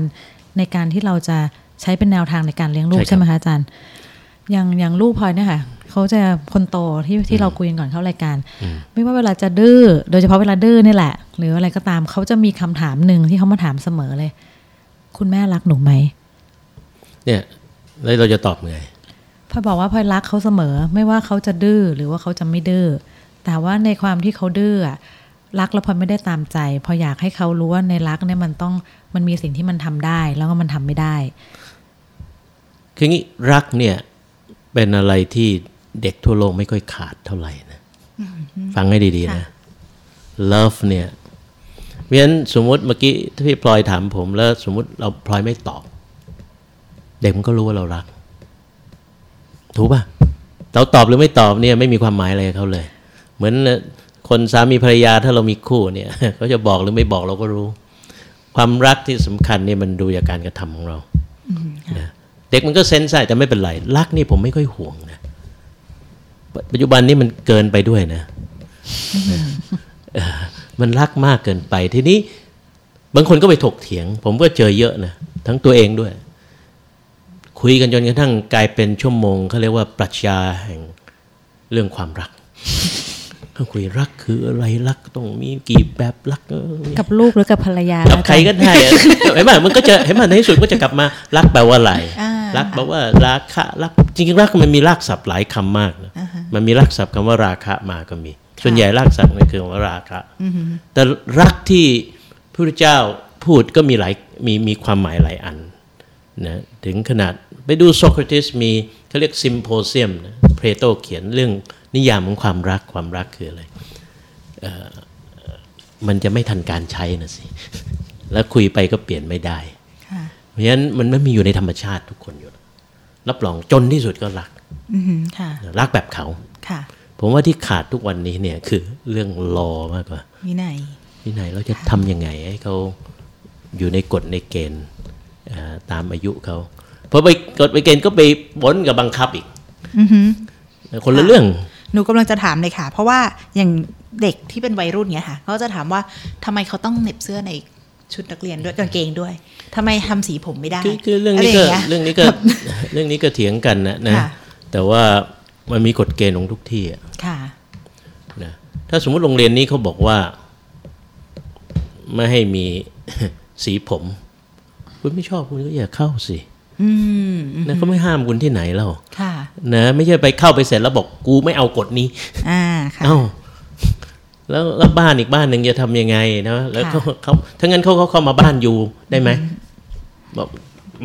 ในการที่เราจะใช้เป็นแนวทางในการเลี้ยงลูกใช่ครับใช่ไหมคะอาจารย์ อย่างอย่างลูกพลอยเนี่ยค่ะเขาจะคนโตที่ที่เราคุยกันก่อนเข้ารายการ ไม่ว่าเวลาจะดื้อโดยเฉพาะเวลาดื้อนี่แหละ หรืออะไรก็ตามเขาจะมีคำถามหนึ่งที่เขามาถามเสมอเลย คุณแม่รักหนูไหม เนี่ยแล้วเราจะตอบไงพลอยบอกว่าพลอยรักเขาเสมอ ไม่ว่าเขาจะดื้อหรือว่าเขาจะไม่ดื้อแต่ว่าในความที่เขาดื้ออะรักแล้วพลอยไม่ได้ตามใจพลอยอยากให้เขารู้ว่าในรักเนี่ยมันต้องมันมีสิ่งที่มันทำได้ แล้วก็มันทำไม่ได้คืองี้รักเนี่ยเป็นอะไรที่เด็กทั่วโลกไม่ค่อยขาดเท่าไหร่นะฟังให้ดีๆนะ love เนี่ย เพราะฉะนั้นสมมติเมื่อกี้ถ้าพี่พลอยถามผม แล้วสมมติเราพลอยไม่ตอบ เด็กมันก็รู้ว่าเรารัก ถูกป่ะเราตอบหรือไม่ตอบเนี่ยไม่มีความหมายอะไรกับเขาเลย เหมือนคนสามีภรรยาถ้าเรามีคู่เนี่ยเขาจะบอกหรือไม่บอกเราก็รู้ ความรักที่สำคัญเนี่ยมันดูจากการกระทำของเรานะเด็กมันก็เซนส์ได้แต่ไม่เป็นไรรักนี่ผมไม่ค่อยห่วงนะปปัจจุบันนี้มันเกินไปด้วยนะเออ มันรักมากเกินไปทีนี้ บางคนก็ไปถกเถียง ผมก็เจอเยอะนะทั้งตัวเองด้วย คุยกันจนกระทั่งกลายเป็นชั่วโมงเขาเรียกว่าปรัชญาแห่งเรื่องความรักเขาคุยรักคืออะไรรักต้องมีกี่แบบรักเออกับลูกหรือกับภรรยากับใครก็ได้อะเห็นไหมมันก็จะเห็นไหมในที่สุดก็จะกลับมารักแปลว่าอะไรอ่ารักแปลว่าราคะรักจริงๆรักมันมีรากศัพท์หลายคำมากนะมันมีรากศัพท์คำว่าราคะมาก็มี ส่วนใหญ่รากศัพท์มันคือคำว่าราคะแต่รักที่พระพุทธเจ้าพูดก็มีหลายมีมีความหมายหลายอันนะถึงขนาดไปดูโซเครติสมีเขาเรียกซิมโพเซียมนะเพลโตเขียนเรื่องนิยามของความรักความรักคืออะไรเอ่อมันจะไม่ทันการใช้นะสิ แล้วคุยไปก็เปลี่ยนไม่ได้ค่ะเพราะฉะนั้นมันไม่มีอยู่ในธรรมชาติทุกคนอยู่แล้วรับรองจนที่สุดก็รักอือหือค่ะรักแบบเขาค่ะ ผมว่าที่ขาดทุกวันนี้เนี่ยคือเรื่องรอมากกว่าวินัยที่ไหนเราจะทำยังไงให้เขาอยู่ในกฎในเกณฑ์เอ่อตามอายุเขาพอไปกฎไปเกณฑ์ก็ไปบนกับบังคับอีกอือหือคนละเรื่อง หนูกำลังจะถามเลยค่ะ เพราะว่าอย่างเด็กที่เป็นวัยรุ่นเนี้ยค่ะเขาจะถามว่าทำไมเขาต้องเหน็บเสื้อในชุดนักเรียนด้วยกางเกงด้วยทำไมทำสีผมไม่ได้คือคือเรื่องนี้ะก็ไย่างี้ยเรื่องนี้ก็เรื่องนี้ก็เถียงกันนะนะค่ะแต่ว่า มันมีกฎเกณฑ์ของทุกที่อะค่ะถ้าสมมุติโรงเรียนนี้เขาบอกว่า ไม่ให้มีสีผม คุณไม่ชอบคุณก็อย่าเข้าสิอืมนะเขาไม่ห้ามคุณที่ไหนเล่าค่ะนะไม่ใช่ไปเข้าไปเสร็จแล้วบอกกูไม่เอากฎนี้ อ่าค่ะเอ้าแล้วแล้วบ้านอีกบ้านหนึ่งจะทำยังไงนะแล้วเขาเขาถ้างั้นเขาเขาเข้ามาบ้านอยู่ได้ไหมบอก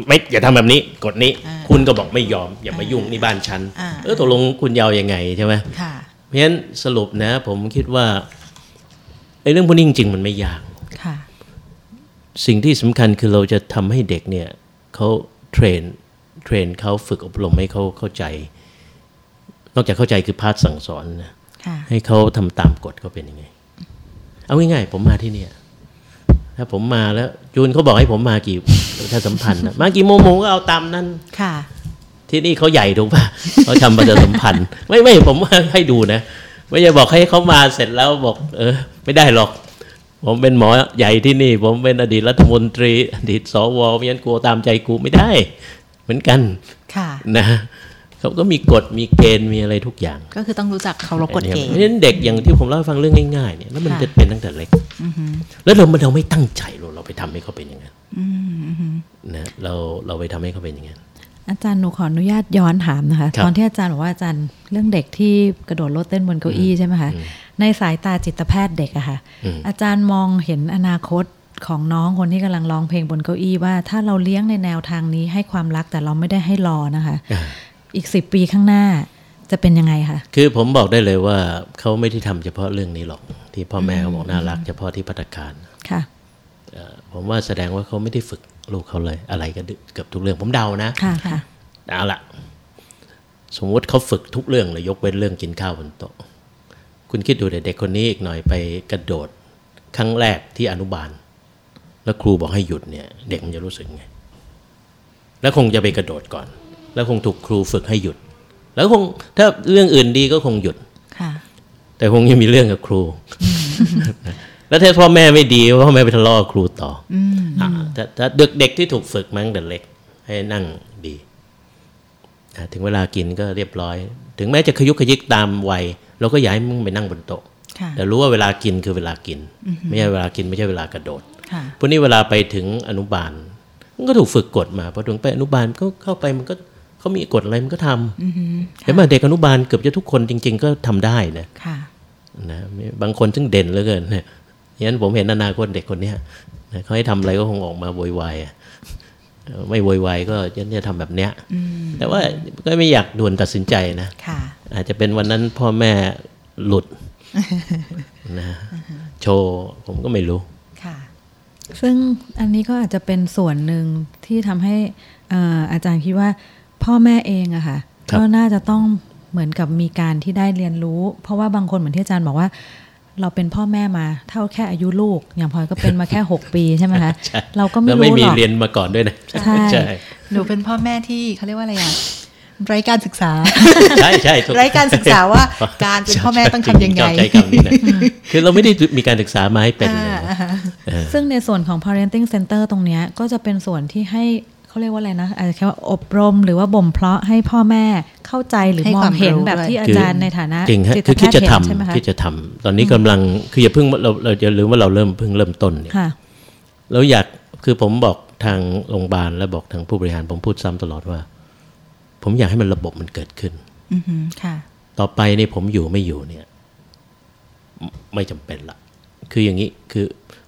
ไม่อย่าทำแบบนี้กฎนี้ คุณก็บอกไม่ยอม อย่ามายุ่งนี่บ้านฉันอ่าเออตกลงคุณยาวยังไงใช่ไหมค่ะเพราะฉะนั้นสรุปนะ ผมคิดว่าไอ้เรื่องพวกนี้จริงๆมันไม่ยากค่ะสิ่งที่สำคัญคือเราจะทำให้เด็กเนี่ยเขา train train เขาฝึกอบรมให้เขาเข้าใจ นอกจากเข้าใจคือ part สั่งสอนนะค่ะให้เขาทำตามกฎเขาเป็นยังไง เอาง่ายๆผมมาที่เนี่ย ถ้าผมมาแล้ว จูนเขาบอกให้ผมมากี่ประชาสัมพันธ์นะมากี่โมงผมก็เอาตามนั้นค่ะ ที่นี่เขาใหญ่ถูกปะเขาทำประชาสัมพันธ์ ไม่ไม่ผมว่าให้ดูนะไม่ใช่บอกให้เขามาเสร็จแล้วบอก เออ ไม่ได้หรอก ผมเป็นหมอใหญ่ที่นี่ ผมเป็นอดีตรัฐมนตรี อดีตสวไม่งั้นกลัวตามใจกูไม่ได้ เหมือนกัน ค่ะนะ เขาก็มีกฎมีเกณฑ์มีอะไรทุกอย่าง ก็คือต้องรู้จักเคารพกฎเกณเพฑ์ราะฉะนั้นเด็กอย่างที่ผมเล่าให้ฟังเรื่องง่ายๆเนี่ยแล้วมันค่ะจะเป็นตั้งแต่เล็กแล้วเราเราไม่ตั้งใจเราเราไปทำให้เขาเป็นอย่างนั้นนะเราเราไปทำให้เขาเป็นอย่างนั้นอาจารย์หนูขออนุญาตย้อนถามนะคะครับตอนที่อาจารย์บอกว่าอาจารย์เรื่องเด็กที่กระโดดโลดเต้นบนเก้าอี้ใช่ไหมคะในสายตาจิตแพทย์เด็กอะค่ะอืมอาจารย์มองเห็นอนาคตของน้องคนที่กำลังร้องเพลงบนเก้าอี้ว่าถ้าเราเลี้ยงในแนวทางนี้ให้ความรักแต่เราไม่ได้ให้รอนะคะ อ่าอีกสิบปีข้างหน้าจะเป็นยังไงคะคือผมบอกได้เลยว่าเขาไม่ได้ทำเฉพาะเรื่องนี้หรอก ที่พ่อแม่เขาบอกน่ารักเฉพาะที่พัตตาคารค่ะเอ่อผมว่าแสดงว่าเขาไม่ได้ฝึกลูกเขาเลย อะไรก็เกือบทุกเรื่องผมเดานะค่ะค่ะเอาละสมมติเขาฝึกทุกเรื่องเลยยกเว้นเรื่องกินข้าวบนโต๊ะคุณคิดดูเด็กคนนี้อีกหน่อยไปกระโดดครั้งแรกที่อนุบาล แล้วครูบอกให้หยุดเนี่ย เด็กมันจะรู้สึกไง แล้วคงจะไปกระโดดก่อน แล้วคงถูกครูฝึกให้หยุด แล้วคงถ้าเรื่องอื่นดีก็คงหยุดค่ะแต่คงยังมีเรื่องกับครู แล้วถ้าพ่อแม่ไม่ดีพ่อแม่ไปทะเลาะกับครูต่อออ่าถ้าถ้าเด็กเด็กที่ถูกฝึกมาตั้งแต่เล็ก ให้นั่งดีอ่าถึงเวลากินก็เรียบร้อย ถึงแม้จะขยุกขยิกตามวัยเราก็ย้ายมึงไปนั่งบนโต๊ะค่ะแต่รู้ว่าเวลากินคือเวลากิน ไม่ใช่เวลากินไม่ใช่เวลากระโดดค่ะพวกนี้เวลาไปถึงอนุบาลมันก็ถูกฝึกกฎมาพอถึงไปอนุบาลก็เข้าไปมันก็ เขามีกฎอะไรมันก็ทำเห็นไหมเด็กอนุบาลเกือบจะทุกคนจริง ๆ ก็ทำได้นะค่ะนะบางคนซึ่งเด่นเหลือเกินเนี่ยยันผมเห็นอนาคตเด็กคนเนี้ยนะเขาให้ทำอะไรก็คงออกมาโวยวายอะเออไม่โวยวายก็ยันจะทำแบบเนี้ยแต่ว่าก็ไม่อยากด่วนตัดสินใจนะค่ะอาจจะเป็นวันนั้นพ่อแม่หลุดนะโชว์ผมก็ไม่รู้ค่ะซึ่งอันนี้ก็อาจจะเป็นส่วนหนึ่งที่ทำให้เอ่ออาจารย์คิดว่า พ่อแม่เองอะค่ะครับก็น่าจะต้องเหมือนกับมีการที่ได้เรียนรู้ เพราะว่าบางคนเหมือนที่อาจารย์บอกว่า เราเป็นพ่อแม่มาเท่าแค่อายุลูก อย่างพลอยก็เป็นมาแค่ 6 ปีใช่ไหมคะใช่เราก็ไม่แล้วรู้ไม่มีหรอกเรียนมาก่อนด้วยนะใช่ใช่หนูเป็นพ่อแม่ที่เขาเรียกว่าอะไรอะไร้การศึกษา ใช่ใช่ถูกไร้การศึกษาว่าการเป็นพ่อแม่ต้องทำยังไงชอบใจคำนี้นะคือเราไม่ได้มีการศึกษามาให้เป็นเลยอ่าเออซึ่งในส่วนของ parenting center ตรงเนี้ยก็จะเป็นส่วนที่ให้ เขาเรียกว่าอะไรนะอาจจะแค่ว่าอบรมหรือว่าบ่มเพาะให้พ่อแม่เข้าใจหรือให้มอควางมเห็นรู้แบบด้วยที่อาจารย์ในฐานะจริงฮะจิตคือแพคิดทย์จะเห็นใช่ไหมทำคะคิดจะทำตอนนี้กำลังคืออย่าเพิ่งเราเราจะลืมว่าเราเริ่มเพิ่งเริ่มต้นเนี่ยค่ะเราอยากคือผมบอกทางโรงพยาบาลและบอกทางผู้บริหารผมพูดซ้ำตลอดว่า ผมอยากให้มันระบบมันเกิดขึ้นอือหือค่ะ ต่อไปเนี่ยผมอยู่ไม่อยู่เนี่ย ไม่ไม่จำเป็นละคืออย่างนี้คือ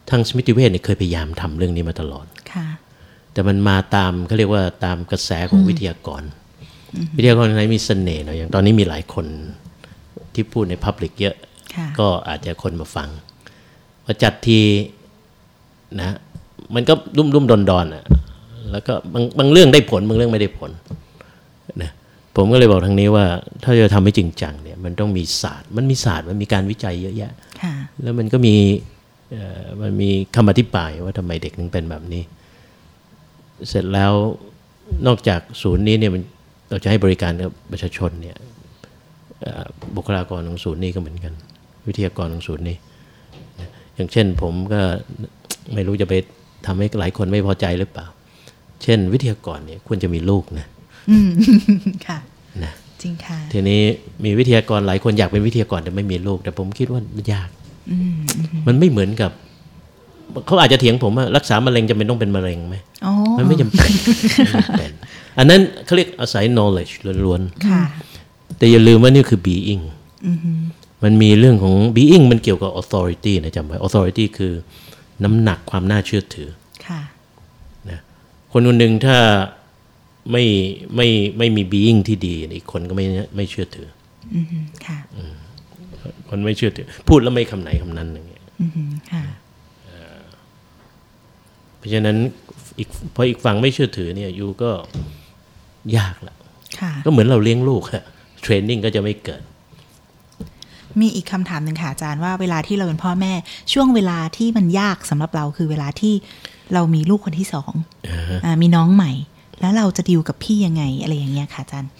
ทางสมิติเวชเนี่ยเคยพยายามทำเรื่องนี้มาตลอดค่ะ แต่มันมาตามเขาเรียกว่าตามกระแสของวิทยากร วิทยากรไหนมีเสน่ห์หน่อยอย่างตอนนี้มีหลายคนที่พูดในพับลิกเยอะค่ะก็อาจจะคนมาฟังพอจัดทีนะ มันก็รุ่มรุ่มดอนดอนอะแล้วก็บางบางเรื่องได้ผลบางเรื่องไม่ได้ผลนะผมก็เลยบอกทางนี้ว่า ถ้าจะทำให้จริงจังเนี่ยมันต้องมีศาสตร์ มันมีศาสตร์มันมีการวิจัยเยอะแยะค่ะแล้วมันก็มีเอ่อมันมีคำอธิบายว่าทำไมเด็กถึงเป็นแบบนี้ เสร็จแล้วนอกจากศูนย์นี้เนี่ยมันเราจะให้บริการกับประชาชนเนี่ยเอ่อบุคลากรของศูนย์นี้ก็เหมือนกัน วิทยากรของศูนย์นี้นะอย่างเช่นผมก็ไม่รู้จะไปทำให้หลายคนไม่พอใจหรือเปล่า เช่น วิทยากรเนี่ยควรจะมีลูกนะอืมค่ะนะจริงค่ะทีนี้มีวิทยากรหลายคนอยากเป็นวิทยากรแต่ไม่มีลูก แต่ผมคิดว่ามันยากอืมอืมมันไม่เหมือนกับ เขาอาจจะเถียงผมว่ารักษามะเร็งจำเป็นต้องเป็นมะเร็งไหมอ๋อมันไม่จำเป็นไม่จำเป็นอันนั้นเขาเรียกอาศัย knowledge ล้วนค่ะๆแต่อย่าลืมว่านี่คือ being มันมีเรื่องของ being มันเกี่ยวกับ authority นะจำไว้ authority คือน้ำหนักความน่าเชื่อถือค่ะคนคนหนึ่งถ้าไม่ไม่ไม่มี being ที่ดีอีกคนก็ไม่ไม่เชื่อถืออืมค่ะคนไม่เชื่อถือ พูดแล้วไม่คำไหนคำนั้นอย่างเงี้ยอืมค่ะ เพราะฉะนั้นอีกพออีกฝั่งไม่เชื่อถือเนี่ยยูก็ยากละค่ะก็เหมือนเราเลี้ยงลูกอะเทรนนิ่งก็จะไม่เกิด มีอีกคำถามหนึ่งค่ะอาจารย์ว่าเวลาที่เราเป็นพ่อแม่ ช่วงเวลาที่มันยากสำหรับเราคือเวลาที่เรามีลูกคนที่สองอ่ามีน้องใหม่ แล้วเราจะดิวกับพี่ยังไงอะไรอย่างเงี้ยค่ะอาจารย์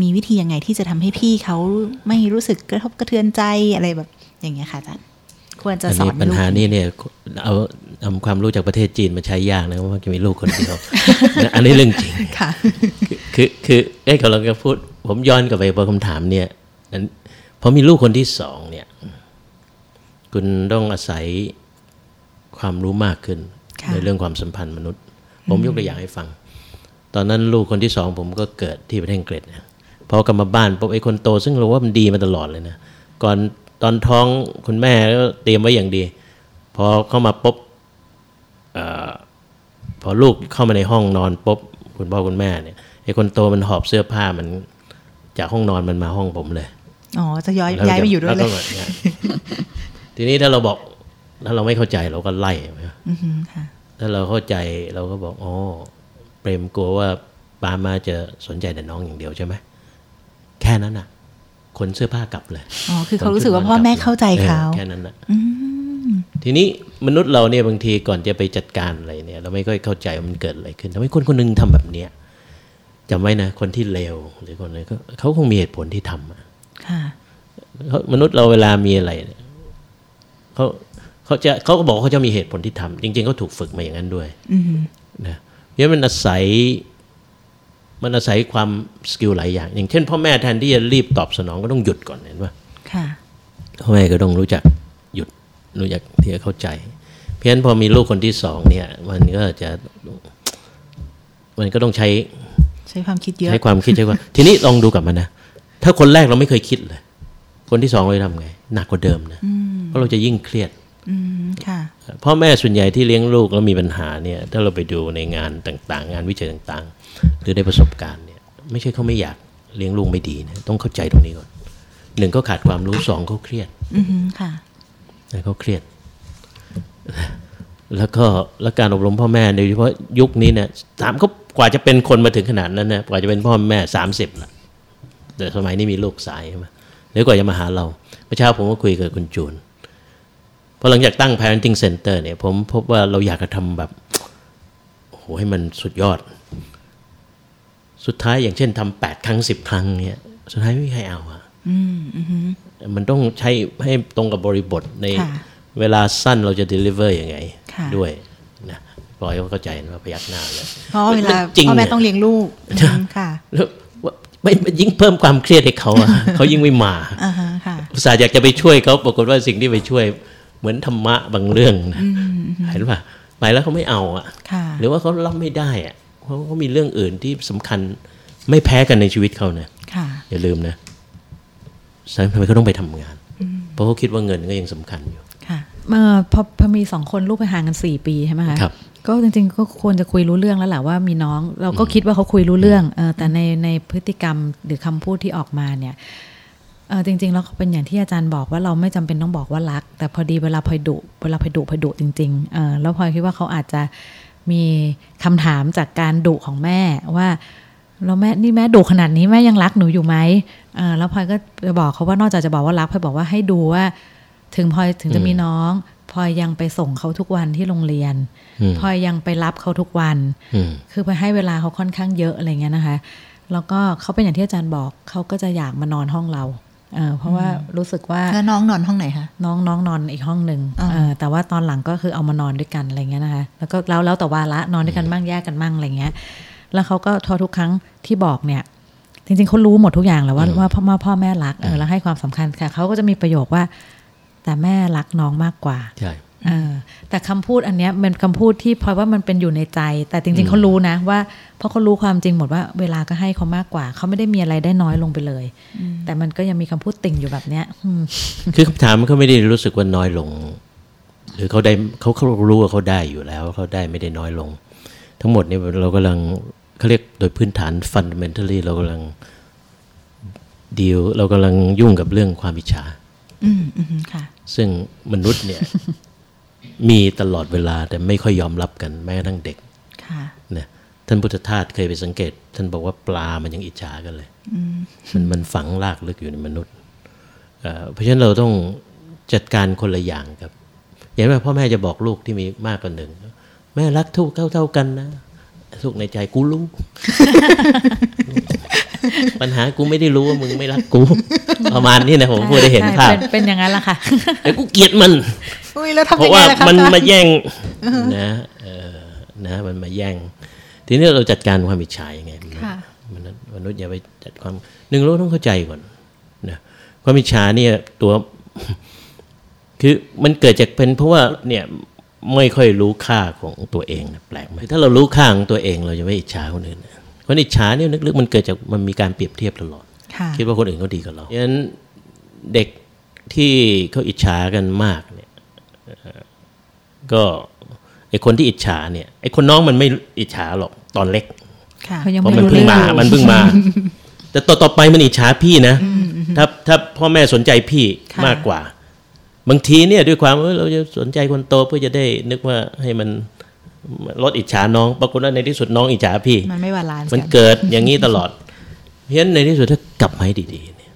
มีวิธียังไงที่จะทำให้พี่เขาไม่รู้สึกกระทบกระเทือนใจอะไรแบบอย่างเงี้ยค่ะอาจารย์ควรจะอันสอนี้นปัญลูกหานี้เนี่ยเอา ทำความรู้จากประเทศจีนมาใช้ยากนะเพราะว่าจะมีลูกคนเดียวนะอันนี้เรื่องจริงค่ะคือคือเอ้ยกำลังจะพูด ผมย้อนกลับไปพอคำถามเนี่ยนั้นพอมีลูกคนที่สองเนี่ย คุณต้องอาศัยความรู้มากขึ้นค่ะในเรื่องความสัมพันธ์มนุษย์ ผมยกตัวอย่างให้ฟัง ตอนนั้นลูกคนที่สองผมก็เกิดที่ประเทศอังกฤษนะพอกลับมาบ้านปุ๊บไอ้คนโต ซึ่งเราว่ามันดีมาตลอดเลยนะก่อนตอนท้องคุณแม่ก็เตรียมไว้อย่างดี พอเข้ามาปุ๊บเอ่อ พอลูกเข้ามาในห้องนอนปุ๊บคุณพ่อคุณแม่เนี่ยไอ้คนโตมันหอบเสื้อผ้ามัน จากห้องนอนมันมาห้องผมเลยอ๋อจะย้ายแล้วย้ายไปอยู่ด้วยเลแก็ยแบบนี่ทีนี้ถ้าเราบอกถ้าเราไม่เข้าใจเราก็ไล่ไหมอือหือค่ะถ้าเราเข้าใจเราก็บอกอ๋อเปรมกลัวว่าปามาจะสนใจแต่น้องอย่างเดียวใช่ไหมแค่นั้นน่ะขนเสื้อผ้ากลับเลยอ๋อคือเขารู้สึกว่าพ่อแม่เข้าใจเขาออแค่นั้นน่ะทีนี้ มนุษย์เราเนี่ยบางทีก่อนจะไปจัดการอะไรเนี่ย เราไม่ค่อยเข้าใจว่ามันเกิดอะไรขึ้นทำไมคนคนหนึงทำแบบเนี้ยจำไว้นะคนที่เลวหรือคนอะไรก็เขาคงมีเหตุผลที่ทำอะค่ะเขามนุษย์เราเวลามีอะไรเนี่ยเขาเขาจะเขาก็บอกว่าเขาจะมีเหตุผลที่ทำจริง ๆเขาถูกฝึกมาอย่างนั้นด้วยอืมนะเพราะฉะนั้นมันอาศัย มันอาศัยความสกิลหลายอย่าง อย่างเช่นพ่อแม่แทนที่จะรีบตอบสนองก็ต้องหยุดก่อนเห็นปะค่ะพ่อแม่ก็ต้องรู้จักหยุด รู้จักที่จะเข้าใจ เพราะฉะนั้นพอมีลูกคนที่สองเนี่ย มันก็จะ มันก็ต้องใช้ ใช้ความคิดเยอะ ใช้ความคิดใช้ความทีนี้ลองดูกลับมานะ ถ้าคนแรกเราไม่เคยคิดเลย คนที่สองเราจะทำไง หนักกว่าเดิมนะเพราะเราจะยิ่งเครียดอืมค่ะพ่อแม่ส่วนใหญ่ที่เลี้ยงลูกแล้วมีปัญหาเนี่ย ถ้าเราไปดูในงานต่างๆ งานวิจัยต่างๆ หรือได้ประสบการณ์เนี่ย ไม่ใช่เขาไม่อยากเลี้ยงลูกไม่ดีนะต้องเข้าใจตรงนี้ก่อนหนึ่งเขาขาดความรู้สองเขาเครียด อือหือค่ะนะ เขาเครียด แล้วก็แล้วการอบรมพ่อแม่โดยเฉพาะยุคนี้เนี่ยถามเขากว่าจะเป็นคนมาถึงขนาดนั้นนะกว่าจะเป็นพ่อแม่สามสิบละแต่สมัยนี้มีลูกสายใช่ไหมหรือกว่าจะมาหาเราเมื่อเช้าผมก็คุยกับคุณจูนพอหลังจากตั้ง parenting center เนี่ย ผมพบว่าเราอยากจะทำแบบโอ้โหให้มันสุดยอด สุดท้ายอย่างเช่นทำแปดครั้งสิบครั้งเนี่ย สุดท้ายไม่มีใครเอาอะ มันต้องใช้ให้ตรงกับบริบทในค่ะเวลาสั้นเราจะ deliver ยังไงค่ะด้วยนะปล่อยเขาเข้าใจนะว่าพยักหน้าเลยเพราะเวลาจริงพ่อแม่เนี่ยต้องเลี้ยงลูกอืมค่ะแล้วว่าไม่ยิ่งเพิ่มความเครียดให้เขาอะเขายิ่งไม่มาอ่าฮะค่ะอุตส่าห์อยากจะไปช่วยเขาปรากฏว่าสิ่งที่ไปช่วย เหมือนธรรมะบางเรื่องนะเห็นป่ะไปแล้วเขาไม่เอาอะค่ะ หรือว่าเขารับไม่ได้อะเพราะเขามีเรื่องอื่นที่สำคัญไม่แพ้กันในชีวิตเขานะค่ะอย่าลืมนะ ทำไมเขาต้องไปทำงาน เพราะเขาคิดว่าเงินก็ยังสำคัญอยู่ค่ะเอ่อพอพอมีสองคนลูกไปห่างกันสี่ปีใช่ไหมคะครับก็จริงๆก็ควรจะคุยรู้เรื่องแล้วแหละว่ามีน้อง เราก็คิดว่าเขาคุยรู้เรื่องเออแต่ในในพฤติกรรมหรือคำพูดที่ออกมาเนี่ยเออจริงๆแล้วเป็นอย่างที่อาจารย์บอกว่าเราไม่จำเป็นต้องบอกว่ารัก แต่พอดีเวลาพลอยดุเวลาพลอยดุพลอยดุจริงๆเออแล้วพลอยคิดว่าเขาอาจจะมีคำถามจากการดุของแม่ว่า แล้วแม่นี่แม่ดุขนาดนี้แม่ยังรักหนูอยู่ไหมเออแล้วพลอยก็จะบอกเขาว่านอกจากจะบอกว่ารักพลอยบอกว่าให้ดูว่า ถึงพลอยถึงจะมีน้องพลอยยังไปส่งเขาทุกวันที่โรงเรียนอืมพลอยยังไปรับเขาทุกวันอืมคือไปให้เวลาเขาค่อนข้างเยอะอะไรเงี้ยนะคะ แล้วก็เขาเป็นอย่างที่อาจารย์บอกเขาก็จะอยากมานอนห้องเราเออเพราะว่ารู้สึกว่าแล้วน้องนอนห้องไหนคะน้องน้องนอนอีกห้องหนึ่งอ่าเออแต่ว่าตอนหลังก็คือเอามานอนด้วยกันอะไรเงี้ยนะคะ แล้วก็แล้วแล้วแต่วาระนอนด้วยกันบ้างแยกกันบ้างอะไรเงี้ย แล้วเขาก็ทอทุกครั้งที่บอกเนี่ยจจริงๆเขารู้หมดทุกอย่างแล้วว่าว่าพ่อพ่อแม่รักเออแล้วให้ความสำคัญค่ะเขาก็จะมีประโยคว่า แต่แม่รักน้องมากกว่าใช่เออแต่คำพูดอันเนี้ยเป็นคำพูดที่พลอยว่ามันเป็นอยู่ในใจ แต่จริง ๆเขารู้นะว่าเพราะเขารู้ความจริงหมดว่าเวลาก็ให้เขามากกว่า เขาไม่ได้มีอะไรได้น้อยลงไปเลย แต่มันก็ยังมีคำพูดติ่งอยู่แบบเนี้ยอืมคือคำถามมันก็ไม่ได้รู้สึกว่าน้อยลง หรือเขาได้เขาเขารู้ว่าเขาได้อยู่แล้วเขาได้ไม่ได้น้อยลง ทั้งหมดเนี่ยเรากำลัง เขาเรียกโดยพื้นฐาน fundamentally เรากำลังดีลเรากำลังยุ่งกับเรื่องความอิจฉาอืมอืมค่ะซึ่งมนุษย์เนี่ย มีตลอดเวลาแต่ไม่ค่อยยอมรับกันแม้กระทั่งเด็กค่ะนะท่านพุทธทาสเคยไปสังเกต ท่านบอกว่าปลามันยังอิจฉากันเลยมันมันฝังลากลึกอยู่ในมนุษย์เอ่อเพราะฉะนั้นเราต้องจัดการคนละอย่างครับ อย่างว่าพ่อแม่จะบอกลูกที่มีมากกว่าหนึ่งแม่รักทุกเท่าเท่าๆกันนะ ทุกในใจกูรู้ ปัญหากูไม่ได้รู้ว่ามึงไม่รักกู ประมาณนี้นะผมพูดได้เห็นใช่ภาพเป็นเป็นอย่างนั้นแหละค่ะแต่กูเกลียดมันอุ้ยแล้วทำเพยัราะงไงว่าล่ะคะมันอาจารย์มาแย่งนะเออนะ มันมาแย่ง ทีนี้เราจัดการความอิจฉายังไงมนุษย์ค่ะมนุษย์มนุษย์อย่าไปจัดความหนึ่งเราต้องเข้าใจก่อนนะความอิจฉาเนี่ยตัว คือมันเกิดจากเป็นเพราะว่าเนี่ย ไม่ค่อยรู้ค่าของตัวเองนะแปลกไหมถ้าเรารู้ค่าของตัวเองเราจะไม่อิจฉาคนอื่นนะคนอิจฉาเนี่ยลึกๆมันเกิดจากมันมีการเปรียบเทียบตลอดค่ะคิดว่าคนอื่นเขาดีกว่าเราฉะนั้นเด็กที่เขาอิจฉากันมากเนี่ยเอ่อก็ไอคนที่อิจฉาเนี่ยไอคนน้องมันไม่อิจฉาหรอกตอนเล็กค่ะเขายังเพราะไม่มันรู้เพิ่งเรื่องมา มันเพิ่งมา แต่ต่อต่อไปมันอิจฉาพี่นะ ถ้าถ้าพ่อแม่สนใจพี่ค่ะมากกว่า บางทีเนี่ยด้วยความว่าเราจะสนใจคนโตเพื่อจะได้นึกว่าให้มันลดอิจฉาน้อง ปรากฏว่าในที่สุดน้องอิจฉาพี่ มันไม่บาลานซ์มันกันเกิดอย่างนี้ตลอด เพราะฉะนั้นในที่สุดถ้ากลับมาให้ดีๆเนี่ย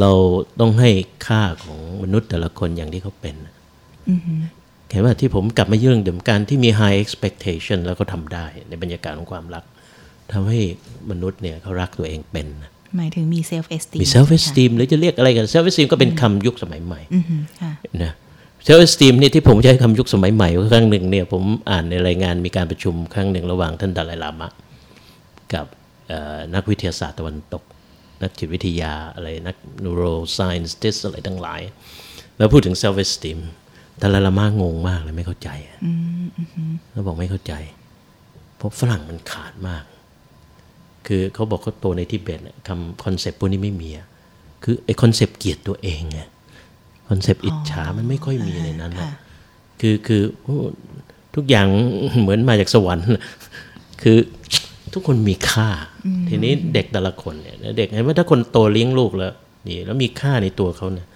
เราต้องให้ค่าของมนุษย์แต่ละคนอย่างที่เขาเป็นนะเห็นว่าที่ผมกลับมาเรื่องเดิมการที่มี high expectation แล้วก็ทำได้ ในบรรยากาศของความรักทำให้มนุษย์เนี่ยเขารักตัวเองเป็นนะ หมายถึงมี self esteem มี self esteem หรือจะเรียกอะไรกัน self esteem ก็เป็นคำยุคสมัยใหม่อือฮึค่ะนะ self esteem นี่ที่ผมใช้คำยุคสมัยใหม่ครั้งหนึ่งเนี่ยผมอ่านในรายงานมีการประชุมครั้งหนึ่งระหว่างท่านดาลัยลามะ กับเอ่อนักวิทยาศาสตร์ตะวันตก นักจิตวิทยาอะไรนัก neuroscientist อะไรทั้งหลาย แล้วพูดถึง self esteem ดาลัยลามะงงมากเลยไม่เข้าใจอะแล้วบอกไม่เข้าใจเพราะฝรั่งมันขาดมาก คือเขาบอกเขาโตในทิเบตเนี่ยคำ concept พวกนี้ไม่มีอะคือไอ้ concept เกลียดตัวเองไง concept อิจฉามันไม่ค่อยมีในนั้นนะค่ะคือคือโอ้ทุกอย่างเหมือนมาจากสวรรค์ คือทุกคนมีค่า ทีนี้เด็กแต่ละคนเนี่ยเด็กเห็นว่าถ้าคนโตเลี้ยงลูกแล้วนี่แล้วมีค่าในตัวเขาเนี่ย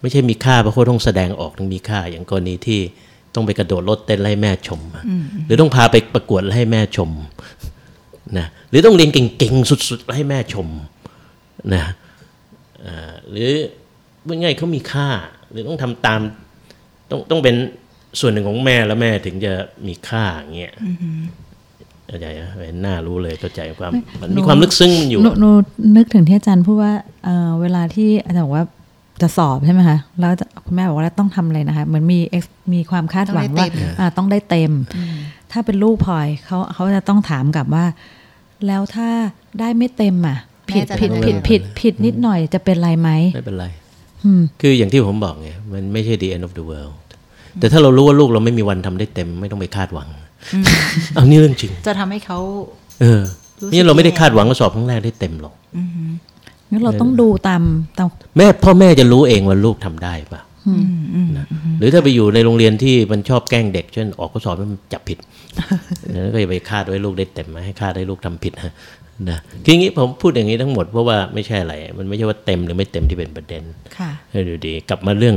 ไม่ใช่มีค่าเพราะเขาต้องแสดงออกถึงมีค่า อย่างกรณีที่ต้องไปกระโดดรถเต้นแล้วให้แม่ชมอะหรือต้องพาไปประกวดแล้วให้แม่ชม นะหรือต้องเรียนเก่งๆ สุดๆแล้วให้แม่ชมนะอ่าหรือว่าไงเขามีค่า หรือต้องทำตามต้องต้องเป็นส่วนหนึ่งของแม่แล้วแม่ถึงจะมีค่าอย่างเงี้ยเข้าใจไหมเห็นหน้ารู้เลยเข้าใจความมันมีความลึกซึ้งมันอยู่หนูหนูนึกถึงที่อาจารย์พูดว่าเอ่อเวลาที่อาจารย์บอกว่าจะสอบใช่ไหมคะแล้วคุณแม่บอกว่าต้องทำอะไรนะคะ เหมือนมี ex- มีความคาดหวังว่าอ่าต้องได้เต็ม ถ้าเป็นลูกพลอยเขาเขาจะต้องถามกลับว่า แล้วถ้าได้ไม่เต็มอะ ผิดแม่จะผิดทำยังไงผิดผิดผิดนิดหน่อยจะเป็นไรไหมไม่เป็นไรอืมคืออย่างที่ผมบอกไงมันไม่ใช่ the end of the world แต่ถ้าเรารู้ว่าลูกเราไม่มีวันทำได้เต็ม ไม่ต้องไปคาดหวังเอานี่เรื่องจริง จะทำให้เขา เออรู้สึกนี่เราไม่ได้แย่คาดหวังว่าสอบครั้งแรกได้เต็มหรอกงั้นเราต้องดูตามตามแม่พ่อแม่จะรู้เองว่าลูกทำได้ปะอืมอืม นะหรือถ้าไปอยู่ในโรงเรียนที่มันชอบแกล้งเด็ก เช่นออกข้อสอบแล้วมันจับผิดแล้วก็อย่าไปคาดไว้ลูกได้เต็มมาให้คาดให้ลูกทำผิดนะนะคืออย่างนี้ผมพูดอย่างนี้ทั้งหมดเพราะว่าไม่ใช่อะไร มันไม่ใช่ว่าเต็มหรือไม่เต็มที่เป็นประเด็นค่ะให้ดูดีกลับมาเรื่อง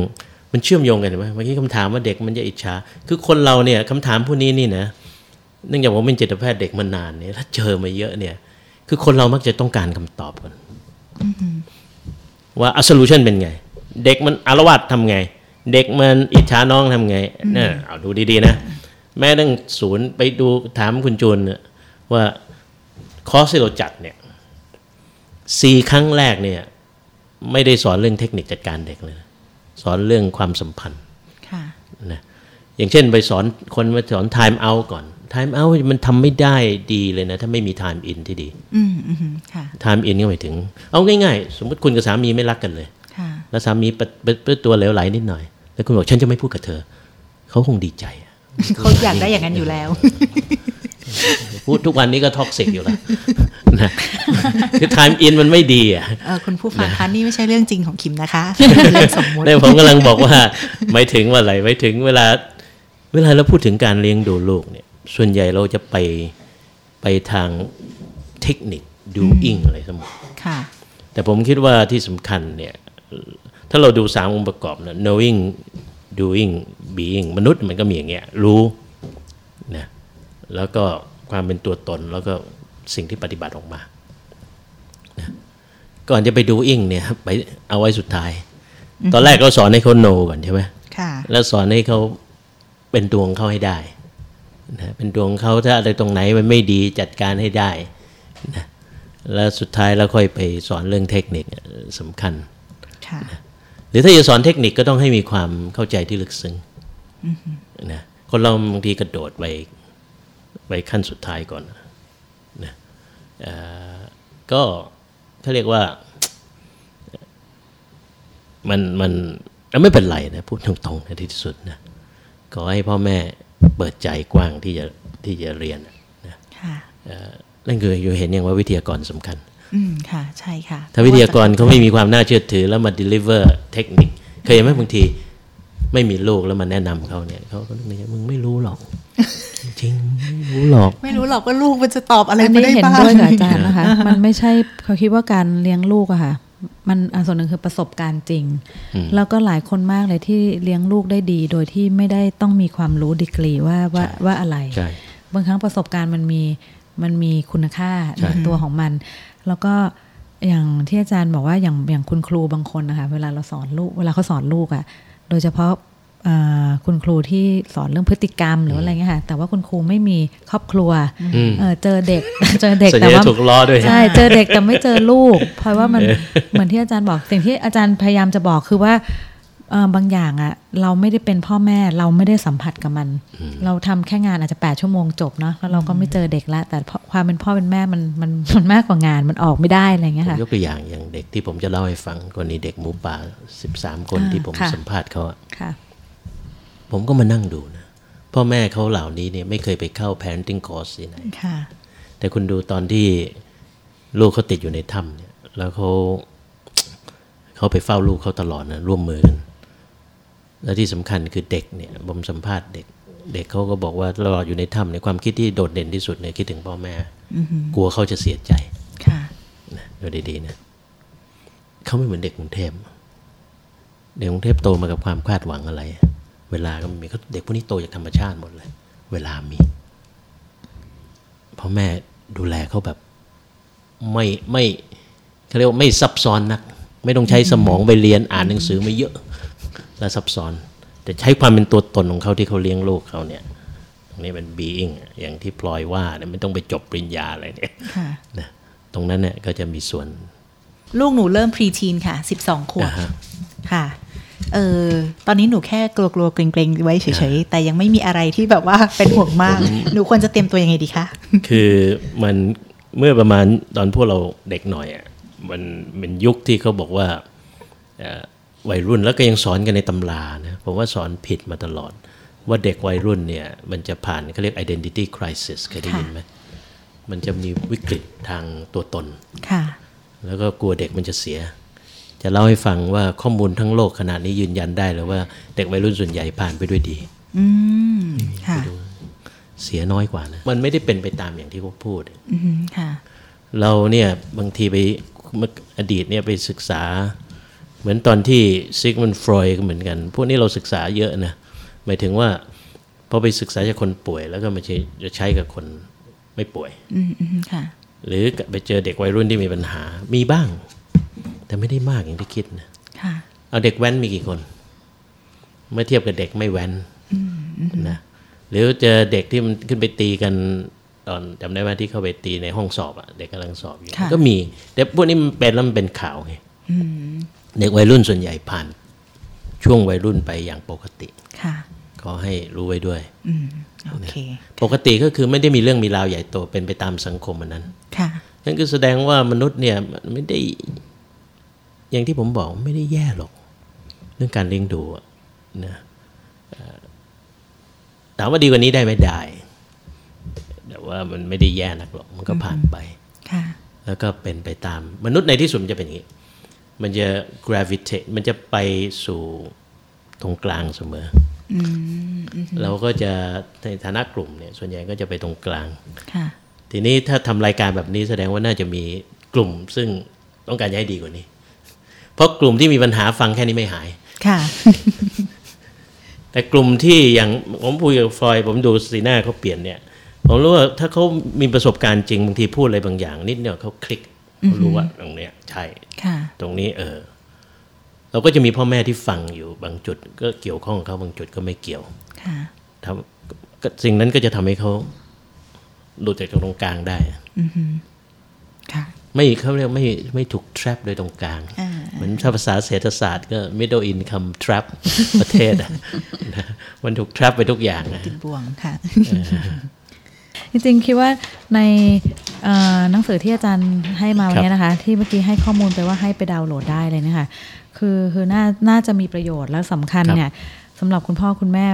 มันเชื่อมโยงกันเห็นไหมเมื่อกี้คำถามว่าเด็กมันจะอิจฉาคือคนเราเนี่ยคำถามพวกนี้นี่นะเนื่องจากผมเป็นจิตแพทย์เด็กมานานเนี่ยถ้าเจอมาเยอะเนี่ย คือคนเรามักจะต้องการคำตอบก่อนว่า a solution เป็นไง เด็กมันอารวาสทำไง เด็กมันอิจฉาน้องทำไงเนี่ยเอาดูดีๆนะ แม่ตั้งศูนย์ไปดูถามคุณจูนเนี่ยว่าคอร์สที่เราจัดเนี่ยสี่ครั้งแรกเนี่ย ไม่ได้สอนเรื่องเทคนิคจัดการเด็กเลยนะสอนเรื่องความสัมพันธ์ค่ะนะอย่างเช่นไปสอนคนมาสอน time out ก่อน time out มันทำไม่ได้ดีเลยนะ ถ้าไม่มี time in ที่ดีอืมอืมค่ะ time in ก็หมายถึง เอาง่ายๆ สมมติคุณกับสามีไม่รักกันเลยค่ะ แล้วสามีเปิดเปิดเปิดตัวเหลวไหลนิดหน่อย แล้วคุณบอกฉันจะไม่พูดกับเธอ เขาคงดีใจอะเขาอยากได้อย่างนั้นอยู่แล้ว พูดทุกวันนี้ก็ toxic อยู่แล้วนะคือ time in มันไม่ดีอะเออคุณผู้ฟังคะนี่ไม่ใช่เรื่องจริงของคิมนะคะเป็นเรื่องสมมติเนี่ยผมกำลังบอกว่าหมายถึงว่าอะไรหมายถึงเวลา เวลาเราพูดถึงการเลี้ยงดูลูกเนี่ย ส่วนใหญ่เราจะไปไปทางเทคนิค doing อะไรทั้งหมดค่ะแต่ผมคิดว่าที่สำคัญเนี่ย ถ้าเราดูสามองค์ประกอบนะ knowing doing being มนุษย์มันก็มีอย่างเงี้ยรู้นะแล้วก็ความเป็นตัวตนแล้วก็สิ่งที่ปฏิบัติออกมานะก่อนจะไป doing เนี่ยไปเอาไว้สุดท้าย ตอนแรกเราสอนให้เขา know ก่อนใช่ไหมค่ะแล้วสอนให้เขาเป็นตัวของเขาให้ได้นะเป็นตัวของเขาถ้าอะไรตรงไหนมันไม่ดีจัดการให้ได้นะแล้วสุดท้ายแล้วค่อยไปสอนเรื่องเทคนิคเอ่อสำคัญค่ะ หรือถ้าจะสอนเทคนิคก็ต้องให้มีความเข้าใจที่ลึกซึ้งนะคนเราบางทีกระโดดไปไปขั้นสุดท้ายก่อนนะเอ่อก็เขาเรียกว่ามันมันไม่เป็นไรนะพูดตรงๆในที่สุดนะขอให้พ่อแม่เปิดใจกว้างที่จะที่จะเรียนนะค่ะเอ่อนั่นคืออยู่เห็นอย่างว่าวิทยากรสำคัญ อืมค่ะ ใช่ค่ะ ถ้าวิทยากรเขาไม่มีความน่าเชื่อถือแล้วมา deliver เทคนิค เคยเห็นไหมบางที ไม่มีลูกแล้วมาแนะนำเขาเนี่ยเขาก็นึกในใจมึงไม่รู้หรอก จริงๆไม่รู้หรอก ไม่รู้หรอกว่าลูกมันจะตอบอะไรอันมานี้ได้เห็นบ้างด้วยกับอาจารย์นะคะ มันไม่ใช่เขาคิดว่าการเลี้ยงลูกอะค่ะมันอันส่วนหนึ่งคือประสบการณ์จริง แล้วก็หลายคนมากเลยที่เลี้ยงลูกได้ดี โดยที่ไม่ได้ต้องมีความรู้ดีกรีว่าว่าว่าอะไรใช่บางครั้งประสบการณ์มันมีมันมีคุณค่าใช่ในตัวของมัน แล้วก็อย่างที่อาจารย์บอกว่าอย่างอย่างคุณครูบางคนนะคะ เวลาเราสอนลูก เวลาเขาสอนลูกอะ่ะ โดยเฉพาะอ่าคุณครูที่สอนเรื่องพฤติกรรมหรืออะไรเงี้ยค่ะแต่ว่าคุณครูไม่มีครอบครัวอืมเออเจอเด็กเจอเด็กส่วนใหแต่ญ่ว่าจะถูกล้อด้วยใช่เจอเด็กแต่ไม่เจอลูก เพราะว่ามันเหมือนที่อาจารย์บอกสิ่งที่อาจารย์พยายามจะบอกคือว่าเอ่อ บางอย่างอะเราไม่ได้เป็นพ่อแม่เราไม่ได้สัมผัสกับมัน เราทำแค่งานอาจจะแปดชั่วโมงจบเนาะแล้วเราก็ไม่เจอเด็กละแต่พอความเป็นพ่อเป็นแม่มันมันมันมากกว่างานมันออกไม่ได้อะไรเงี้ยผมค่ะยกตัวอย่างอย่างเด็กที่ผมจะเล่าให้ฟังกรณีเด็กหมูป่า13คนอ่าที่ผมค่ะสัมภาษณ์เขาอะค่ะผมก็มานั่งดูนะพ่อแม่เขาเหล่านี้เนี่ยไม่เคยไปเข้า parenting course ที่ไหนค่ะแต่คุณดูตอนที่ลูกเขาติดอยู่ในถ้ำเนี่ยแล้วเขาเขาไปเฝ้าลูกเขาตลอดนะร่วมมือกัน และที่สำคัญคือเด็กเนี่ยผมสัมภาษณ์เด็ก เด็กเขาก็บอกว่าตลอดอยู่ในถ้ำเนี่ยความคิดที่โดดเด่นที่สุดเนี่ยคิดถึงพ่อแม่กลัวเขาจะเสียใจค่ะนะดูดีๆนะเขาไม่เหมือนเด็กกรุงเทพเด็กกรุงเทพโตมากับความคาดหวังอะไร เวลาก็ไม่มีเขาเด็กพวกนี้โตจากธรรมชาติหมดเลย เวลามีพ่อแม่ดูแลเขาแบบ ไม่ไม่เขาเรียกว่าไม่ซับซ้อนนัก ไม่ต้องใช้สมองไปเรียนอ่านหนังสือไม่เยอะ และซับซ้อน แต่ใช้ความเป็นตัวตนของเขาที่เขาเลี้ยงลูกเขาเนี่ยตรงนี้เป็น being อะอย่างที่พลอยว่าเนี่ยไม่ต้องไปจบปริญญาอะไรเนี่ยค่ะนะตรงนั้นเนี่ยก็จะมีส่วน ลูกหนูเริ่มพรีทีนค่ะสิบสองขวบอ่าฮะค่ะเออตอนนี้หนูแค่กลัวๆเกรงๆไว้เฉยๆ แต่ยังไม่มีอะไรที่แบบว่าเป็นห่วงมาก หนูควรจะเตรียมตัวยังไงดีคะ คือมันเมื่อประมาณตอนพวกเราเด็กหน่อยอะมันเป็นยุคที่เขาบอกว่าเอ่อ วัยรุ่นแล้วก็ยังสอนกันในตำรานะผมว่าสอนผิดมาตลอด ว่าเด็กวัยรุ่นเนี่ย มันจะผ่านเขาเรียก identity crisis เคยได้ยินไหมมันจะมีวิกฤตทางตัวตนค่ะแล้วก็กลัวเด็กมันจะเสีย จะเล่าให้ฟังว่าข้อมูลทั้งโลกขนาดนี้ยืนยันได้เลยว่าเด็กวัยรุ่นส่วนใหญ่ผ่านไปด้วยดี อืมค่ะเสียน้อยกว่านะ มันไม่ได้เป็นไปตามอย่างที่เขาพูดอืมค่ะ เราเนี่ยบางทีไปเมื่ออดีตเนี่ยไปศึกษา เหมือนตอนที่ซิกมันฟรอยก็เหมือนกัน พวกนี้เราศึกษาเยอะนะหมายถึงว่าพอไปศึกษาจากคนป่วยแล้วก็มาใช้จะใช้กับคนไม่ป่วย อืมอืมค่ะ หรือไปเจอเด็กวัยรุ่นที่มีปัญหา มีบ้าง แต่ไม่ได้มากอย่างที่คิดนะค่ะ เอาเด็กแว้นมีกี่คน เมื่อเทียบกับเด็กไม่แว้นนะหรือเจอเด็กที่มันขึ้นไปตีกันตอนจำได้ไหมที่เข้าไปตีในห้องสอบอะเด็กกำลังสอบอยู่ค่ะก็มี แต่พวกนี้มันเป็นแล้วมันเป็นข่าวไง เด็กวัยรุ่นส่วนใหญ่ผ่าน ช่วงวัยรุ่นไปอย่างปกติค่ะก็ให้รู้ไว้ด้วยโอเคปกติก็คือไม่ได้มีเรื่องมีราวใหญ่โตเป็นไปตามสังคมอันนั้นค่ะนั่นคือแสดงว่ามนุษย์เนี่ยมันไม่ได้ อย่างที่ผมบอกไม่ได้แย่หรอก เรื่องการเลี้ยงดูอะนะเอ่อถามว่าดีกว่านี้ได้ไหมได้ แต่ว่ามันไม่ได้แย่นักหรอกมันก็ผ่านไปค่ะแล้วก็เป็นไปตามมนุษย์ในที่สุดมันจะเป็นอย่างนี้ มันจะ gravitate มันจะไปสู่ตรงกลางเสมออเราก็จะในฐานะกลุ่มเนี่ยส่วนใหญ่ก็จะไปตรงกลางค่ะทีนี้ถ้าทำรายการแบบนี้แสดงว่าน่าจะมีกลุ่มซึ่งต้องการจะให้ดีกว่านี้ เพราะกลุ่มที่มีปัญหาฟังแค่นี้ไม่หาย ค่ะ แต่กลุ่มที่อย่างผมพูดกับฟลอยด์ผมดูสีหน้าเขาเปลี่ยนเนี่ย ผมรู้ว่าถ้าเขามีประสบการณ์จริงบางทีพูดอะไรบางอย่าง นิดเนี่ยเขาคลิก เขารู้ว่าตรงเนี้ยใช่ค่ะตรงนี้เออ เราก็จะมีพ่อแม่ที่ฟังอยู่บางจุด ก็เกี่ยวข้องกับเขาบางจุดก็ไม่เกี่ยวค่ะทำก็สิ่งนั้นก็จะทำให้เขาหลุดจากตรงกลางได้ค่ะไม่เขาเรียกไม่ไม่ถูก trap โดยตรงกลางอ่าเหมือนถ้าภาษาเศรษฐศาสตร์ก็ middle income trap ประเทศอะนะมันถูก trap ไปทุกอย่างนะติดบ่วงค่ะ จริงๆ คิดว่าในเอ่อ หนังสือที่อาจารย์ให้มาวันนี้นะคะ ที่เมื่อกี้ให้ข้อมูลไปว่าให้ไปดาวน์โหลดได้เลยนะคะคือคือน่าน่าจะมีประโยชน์และสำคัญครับเนี่ยสำหรับคุณพ่อคุณแม่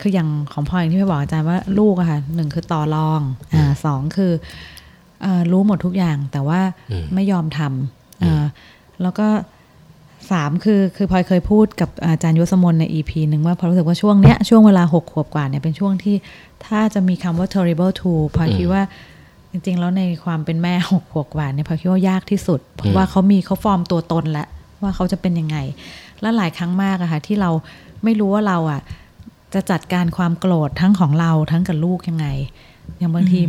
คืออย่างของพ่ออย่างที่พี่บอกอาจารย์ว่าลูกอะค่ะหนึ่งคือต่อรองอ่าสองคือเอ่อรู้หมดทุกอย่างแต่ว่าไม่ยอมทำเอ่อแล้วก็สามคือคือพลอยเคยพูดกับอาจารย์ยศมนใน EP หนึ่งว่าพลอยรู้สึกว่าช่วงเนี้ยช่วงเวลาหกขวบกว่าเนี่ยเป็นช่วงที่ถ้าจะมีคำว่า terrible to พลอยคิดว่า จริงๆ แล้วในความเป็นแม่หกขวบกว่าเนี่ยพลอยคิดว่ายากที่สุด เพราะว่าเขามีเขาฟอร์มตัวตนแล้วว่าเขาจะเป็นยังไง และหลายครั้งมากอะค่ะที่เราไม่รู้ว่าเราอะจะจัดการความโกรธทั้งของเราทั้งกับลูกยังไง อย่างบางที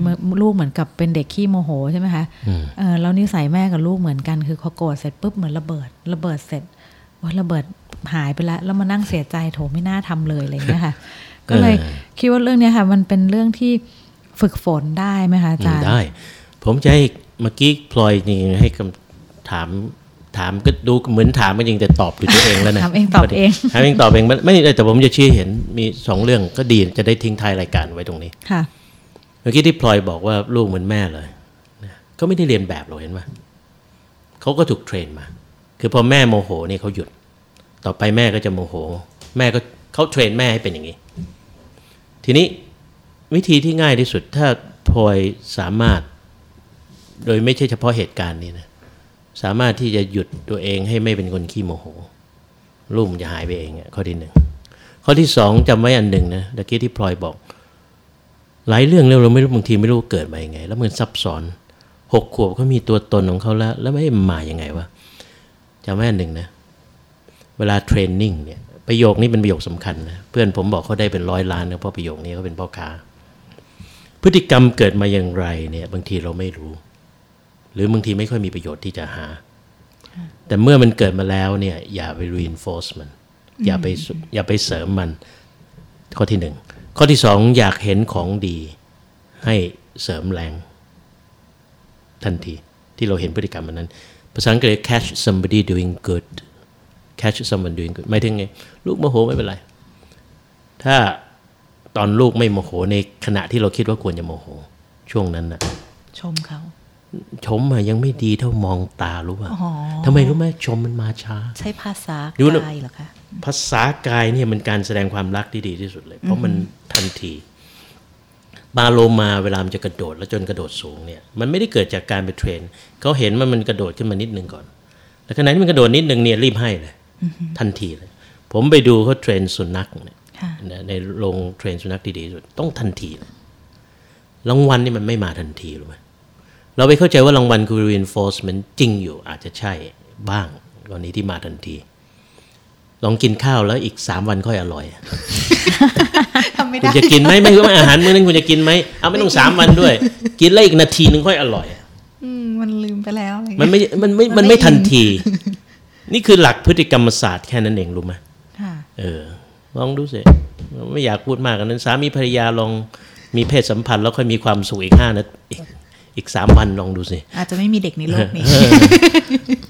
ลูกเหมือนกับเป็นเด็กขี้โมโหใช่ไหมคะเออแล้วนิสัยแม่กับลูกเหมือนกันคือพอโกรธเสร็จปุ๊บเหมือนระเบิด ระเบิดเสร็จว่าระเบิดหายไปแล้วแล้วมานั่งเสียใจโถไม่น่าทำเลยอะไรอย่างเงี้ยค่ะ ก็เลยคิดว่าเรื่องเนี้ยค่ะ มันเป็นเรื่องที่ ฝึกฝนได้ไหมคะอาจารย์ได้ ผมจะให้เมื่อกี้พลอยนี่ให้คำถามถามก็ดูเหมือนถามมันจริงแต่ตอบอยู่ตัวเองแล้วนะถามเองตอบเองถามเองตอบเองไม่ไม่แต่ผมจะชี้เห็นมีสองเรื่องก็ดีจะได้ทิ้งท้ายรายการไว้ตรงนี้ค่ะเมื่อกี้ที่พลอยบอกว่าลูกเหมือนแม่เลยนะก็ไม่ได้เลียนแบบเราเห็นไหมเขาก็ถูก train มา คือพอแม่โมโหนี่เขาหยุด ต่อไปแม่ก็จะโมโห แม่ก็เขา train แม่ให้เป็นอย่างนี้ ทีนี้ วิธีที่ง่ายที่สุดถ้าพลอยสามารถ โดยไม่ใช่เฉพาะเหตุการณ์นี้นะสามารถที่จะหยุดตัวเองให้ไม่เป็นคนขี้โมโหลูกมันจะหายไปเองอะข้อที่หนึ่งข้อที่สองจำไว้อันหนึ่งนะตะกี้ที่พลอยบอก หลายเรื่องเราไม่รู้บางทีไม่รู้เกิดมาอยังไง แล้วมันซับซ้อนหกขวบเขามีตัวตนของเขาแล้ว แล้วไม่มาอย่างไงวะจำไว้อันหนึ่งนะ เวลาเทรนนิ่งเนี่ยประโยคนี้เป็นประโยคสำคัญนะเพื่อนผมบอกเขาได้เป็นร้อยล้านนะเพราะประโยคนี้เขาเป็นพ่อค้า พฤติกรรมเกิดมาอย่างไรเนี่ยบางทีเราไม่รู้ หรือบางทีไม่ค่อยมีประโยชน์ที่จะหา แต่เมื่อมันเกิดมาแล้วเนี่ยอย่าไป reinforce มัน อย่าไปสุอย่าไปเสริมมัน ข้อที่หนึ่งข้อที่สองอยากเห็นของดี ให้เสริมแรง ทันทีที่เราเห็นพฤติกรรมมันนั้น ภาษาอังกฤษ catch somebody doing good catch someone doing good ไม่ถึงไง ลูกโมโหไม่เป็นไร ถ้า ตอนลูกไม่โมโหในขณะที่เราคิดว่าควรจะโมโห ช่วงนั้นนะชมเขาชมอะยังไม่ดีเท่ามองตารู้ป่ะอ๋อทำไมรู้ไหมชมมันมาช้า ใช้ภาษาดูนะกายเหรอคะภาษากายเนี่ยมันการแสดงความรักที่ดีที่สุดเลย เพราะมันทันทีปลาโลมาเวลามันจะกระโดดแล้วจนกระโดดสูงเนี่ยมันไม่ได้เกิดจากการไป train เขาเห็นว่ามันกระโดดขึ้นมานิดนึงก่อน แล้วขณะที่มันกระโดดนิดนึงเนี่ยรีบให้เลยทันทีเลย ผมไปดูเขา train สุนัขเนี่ยค่ะนะ ในโรง train สุนัขที่ดีที่สุดต้องทันทีเลยรางวัลนี่มันไม่มาทันทีรู้ไหมเราไปเข้าใจว่ารางวัลคือ reinforcement จริงอยู่อาจจะใช่บ้างกรณีที่มาทันที ลองกินข้าวแล้วอีกสามวันค่อยอร่อยทำไม่คุได้ณจะกินไหมไม่ว่าอาหารมื้อนึงคุณจะกินไหมเอาไม่ต้องสามวันด้วย กินแล้วอีกนาทีนึงค่อยอร่อยอืมมันลืมไปแล้วอะไรมันไม่มันไม่มันไม่ทันที นี่คือหลักพฤติกรรมศาสตร์แค่นั้นเองรู้ไหมค่ะเออ ลองดูสิไม่อยากพูดมากกันนั้น สามีภรรยาลองมีเพศสัมพันธ์แล้วค่อยมีความสุขอีกห้านาทีอีกอีกสามวันลองดูสิ อาจจะไม่มีเด็กในโลกนี้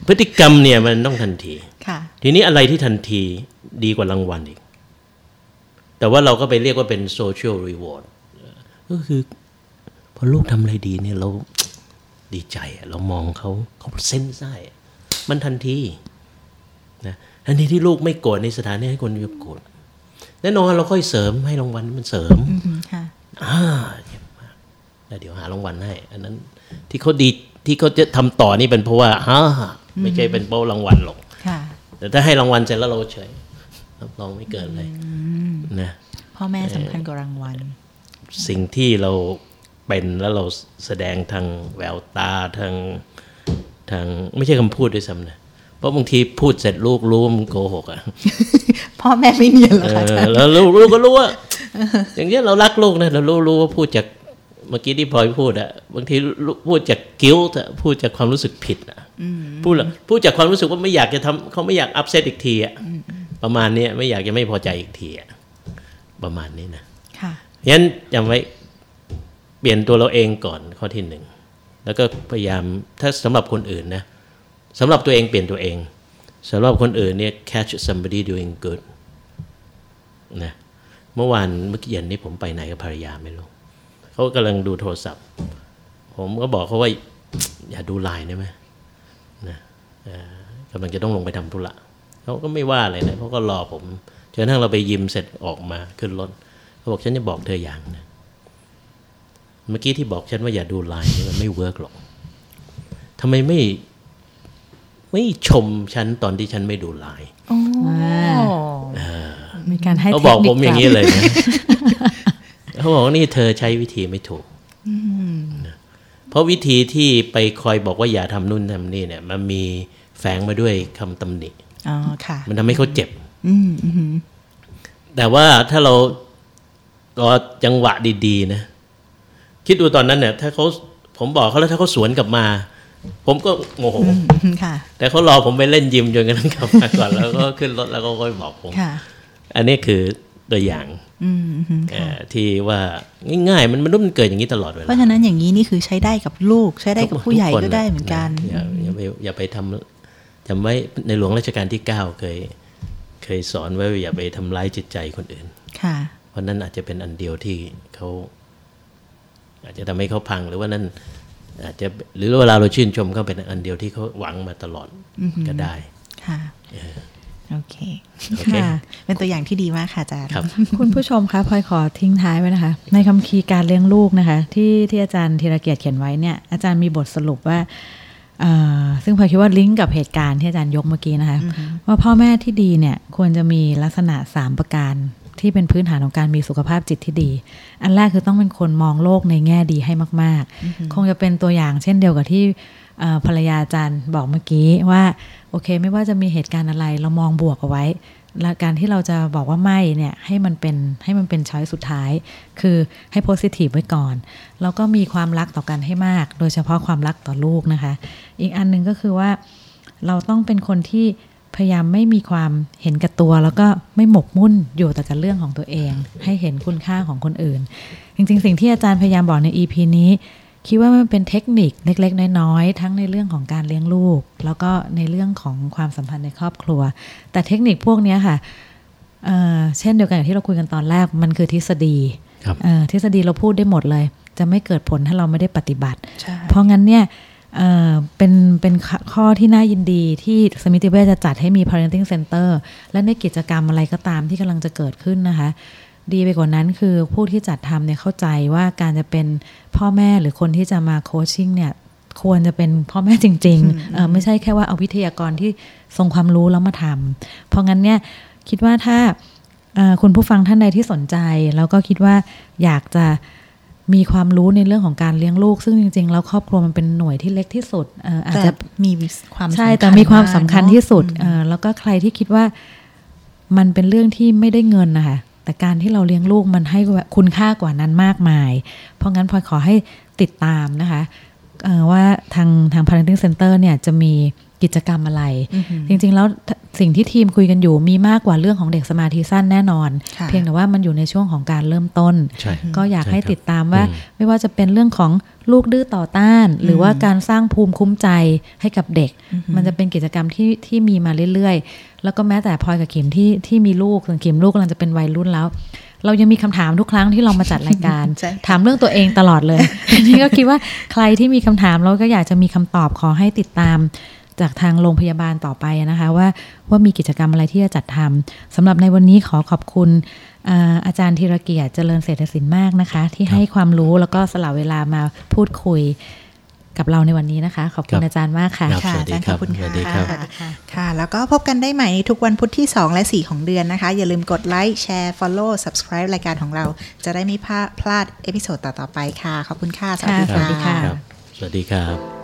พฤติกรรมเนี่ยมันต้องทันทีค่ะทีนี้อะไรที่ทันทีดีกว่ารางวัลอีก แต่ว่าเราก็ไปเรียกว่าเป็น social reward ก็คือพอลูกทำอะไรดีเนี่ยเราดีใจอะเรามองเขาเขาเส้นไส้อะมันทันทีนะทันทีที่ลูกไม่โกรธในสถานที่ให้คนอื่นโกรธ แน่นอนเราค่อยเสริมให้รางวัลมันเสริมอืมค่ะอ่าเยี่ยมมากแล้วเดี๋ยวหารางวัลให้ อันนั้นที่เขาดีที่เขาจะทำต่อนี่เป็นเพราะว่าฮ่าไม่ใช่เป็นเพราะรางวัลหรอกค่ะแต่ถ้าให้รางวัลเสร็จแล้วเราเฉยรับรองไม่เกินเลยนะพ่อแม่สำคัญกว่ารางวัล สิ่งที่เราเป็นแล้วเราแสดงทางแววตาทางทางไม่ใช่คำพูดด้วยซ้ำนะเพราะบางทีพูดเสร็จลูกรู้ว่ามันโกหกอะ พ่อแม่ไม่เนียนเหรอเอคะอาจาอรย์แล้วลูกลูกก็รู้ว่าอย่างเงี้ยเรารักลูกนะเรารู้รู้ว่าพูดจากเมื่อกี้ที่พลอยพูดอะบางทีลูกพูดจากกิ้วต์พูดจากความรู้สึกผิดอะพูดแล้วพูดจากความรู้สึกว่าไม่อยากจะทำเขาไม่อยากอัพเซตอีกทีอะประมาณเนี้ยไม่อยากจะไม่พอใจอีกทีอะประมาณนี้นะค่ะงั้นจำไว้เปลี่ยนตัวเราเองก่อนข้อที่หนึ่งแล้วก็พยายามถ้าสำหรับคนอื่นนะสำหรับตัวเองเปลี่ยนตัวเองสำหรับคนอื่นเนี่ย catch somebody doing good นะเมื่อวานเมื่อกี้เย็นนี้ผมไปไหนกับภรรยาไม่รู้เขากำลังดูโทรศัพท์ ผมก็บอกเขาว่า อย่าดูไลน์ได้ไหมนะเอ่อกำลังจะต้องลงไปทำธุระเขาก็ไม่ว่าอะไรนะเขาก็รอผมจนกระทั่งเราไปยิมเสร็จออกมาขึ้นรถเขาบอกฉันจะบอกเธออย่างนะเมื่อกี้ที่บอกฉันว่าอย่าดูไลน์นี่มันไม่ work หรอกทำไมไม่ไม่ชมฉันตอนที่ฉันไม่ดูไลน์โอ้ มีการให้เขาเทบอกคนิผคมอย่างนี้เลยนะเขาบอกว่านี่เธอใช้วิธีไม่ถูกนะเพราะวิธีที่ไปคอยบอกว่าอย่าทำนู่นทำนี่เนี่ย มันมีแฝงมาด้วยคำตำหนิอ๋อค่ะมันทำให้เขาเจ็บอืมอืมแต่ว่าถ้าเรารอจังหวะดีๆ นะ คิดดูตอนนั้นเนี่ย ถ้าเขาผมบอกเขาแล้วถ้าเขาสวนกลับมา ผมก็โมโหอืมค่ะแต่เขารอผมไปเล่นยิมจนกระทั่งกลับมาก่อนแล้วก็ขึ้นรถแล้วก็ค่อยบอกผมค่ะ อันนี้คือตัวอย่างอืมอืมเอ่อที่ว่าง่ายๆ มันมนุษย์มันเกิดอย่างนี้ตลอดเวลาเพราะฉะนั้นอย่างนี้นี่คือใช้ได้กับลูก ใช้ได้กับผู้ใหญ่ทุคก็ได้เหมือนกันอย่าอย่าไปอย่าไปทำจำไว้ในหลวงรัชกาลที่เก้าเคย เคยสอนไว้ว่าอย่าไปทำร้ายจิตใจคนอื่น ค่ะ เพราะนั่นอาจจะเป็นอันเดียวที่เขาอาจจะทำให้เขาพังหรือว่านั่นอาจจะหรือเวลาเราชื่นชมเขาเป็นอันเดียวที่เขาหวังมาตลอดก็ได้ค่ะ โอเคโอเคค่ะเป็นตัวอย่างที่ดีมากค่ะอาจารย์ครับคุณผู้ชมคะพลอยขอทิ้งท้ายไว้นะคะ ในคำคีร์การเลี้ยงลูกนะคะ ที่ที่อาจารย์ธีรเกียรติเขียนไว้เนี่ยอาจารย์มีบทสรุปว่าเอ่อซึ่งพลอยคิดว่าลิงก์กับเหตุการณ์ที่อาจารย์ยกเมื่อกี้นะคะ ว่าพ่อแม่ที่ดีเนี่ยควรจะมีลักษณะ 3 ประการที่เป็นพื้นฐานของการมีสุขภาพจิตที่ดี อันแรกคือต้องเป็นคนมองโลกในแง่ดีให้มาก ๆ คงจะเป็นตัวอย่างเช่นเดียวกับที่เอ่อภรรยาอาจารย์บอกเมื่อกี้ว่า โอเค ไม่ว่าจะมีเหตุการณ์อะไรเรามองบวกเอาไว้ และการที่เราจะบอกว่าไม่เนี่ยให้มันเป็นให้มันเป็นช้อยสุดท้าย คือให้โพสิทีฟไว้ก่อน แล้วก็มีความรักต่อกันให้มาก โดยเฉพาะความรักต่อลูกนะคะ อีกอันหนึ่งก็คือว่าเราต้องเป็นคนที่พยายามไม่มีความเห็นแก่ตัว แล้วก็ไม่หมกมุ่นอยู่แต่กับเรื่องของตัวเอง ให้เห็นคุณค่าของคนอื่น จริง ๆ สิ่งที่อาจารย์พยายามบอกใน EP นี้ คิดว่ามันเป็นเทคนิคเล็กๆ น้อยๆ ทั้งในเรื่องของการเลี้ยงลูก แล้วก็ในเรื่องของความสัมพันธ์ในครอบครัว แต่เทคนิคพวกเนี้ยค่ะเอ่อเช่นเดียวกันกับที่เราคุยกันตอนแรกมันคือทฤษฎีครับเอ่อทฤษฎีเราพูดได้หมดเลย จะไม่เกิดผลถ้าเราไม่ได้ปฏิบัติใช่เพราะงั้นเนี่ยเอ่อเป็นเป็นข้อข้อที่น่ายินดีที่สมิติเวชจะจัดให้มี parenting center และในกิจกรรมอะไรก็ตามที่กำลังจะเกิดขึ้นนะคะ ดีไปกว่านั้นคือผู้ที่จัดทำเนี่ยเข้าใจว่าการจะเป็นพ่อแม่หรือคนที่จะมาโคชชิ่งเนี่ยควรจะเป็นพ่อแม่จริงๆเอ่อไม่ใช่แค่ว่าเอาวิทยากรที่ทรงความรู้แล้วมาทำเพราะงั้นเนี่ยคิดว่าถ้าเอ่อคุณผู้ฟังท่านใดที่สนใจ แล้วก็คิดว่าอยากจะมีความรู้ในเรื่องของการเลี้ยงลูก ซึ่งจริงๆ แล้วครอบครัวมันเป็นหน่วยที่เล็กที่สุดเอ่ออาจแต่จะมีความใช่สำญแต่มีความสำคัญที่สุดมากเอ่อแล้วก็ใครที่คิดว่ามันเป็นเรื่องที่ไม่ได้เงินนะคะ แต่การที่เราเลี้ยงลูกมันให้คุณค่ากว่านั้นมากมาย เพราะงั้นพลอยขอให้ติดตามนะคะว่าทางทาง parenting center เนี่ยจะมี กิจกรรมอะไรอือหือจริง ๆ แล้วสิ่งที่ทีมคุยกันอยู่มีมากกว่าเรื่องของเด็กสมาธิสั้นแน่นอนค่ะเพียงแต่ว่ามันอยู่ในช่วงของการเริ่มต้นใช่ก็อยากใช่ให้ครับติดตามว่าอืมไม่ว่าจะเป็นเรื่องของลูกดื้อต่อต้าน หรือว่าการสร้างภูมิคุ้มใจให้กับเด็ก มันจะเป็นกิจกรรมที่ที่มีมาเรื่อยๆ แล้วก็แม้แต่พลอยกับขิมที่ที่มีลูกส่วนขิมลูกกำลังจะเป็นวัยรุ่นแล้วเรายังมีคำถามทุกครั้งที่เรามาจัดรายการใช่ค่ะถามเรื่องตัวเองตลอดเลยอันนี้ก็คิดว่าใครที่มีคำถามแล้วก็อยากจะมีคำตอบขอให้ติดตาม จากทางโรงพยาบาลต่อไปนะคะ ว่าว่ามีกิจกรรมอะไรที่จะจัดทำสำหรับในวันนี้ขอขอบคุณอ่าอาจารย์ธีรเกียรติเจริญเศรษฐศิลป์มากนะคะ ที่ให้ความรู้แล้วก็สละเวลามาพูดคุยกับเราในวันนี้นะคะ ขอบคุคณรับอาจารย์มากค่ะครับค่ะสวัสดีอาจารย์ครับขอบคุณสวัสดีค่ะครับค่ะ แล้วก็พบกันได้ใหม่ทุกวันพุธที่ 2 และ 4 ของเดือนนะคะ อย่าลืมกดไลค์แชร์ Follow Subscribe รายการของเรา จะได้ไม่พลาดพลาดเอพิโซดต่อ ๆ ไปค่ะ ขอบคุณค่ะ สวัสดีค่ะ สวัสดีค่ะครับสวัสดีครับ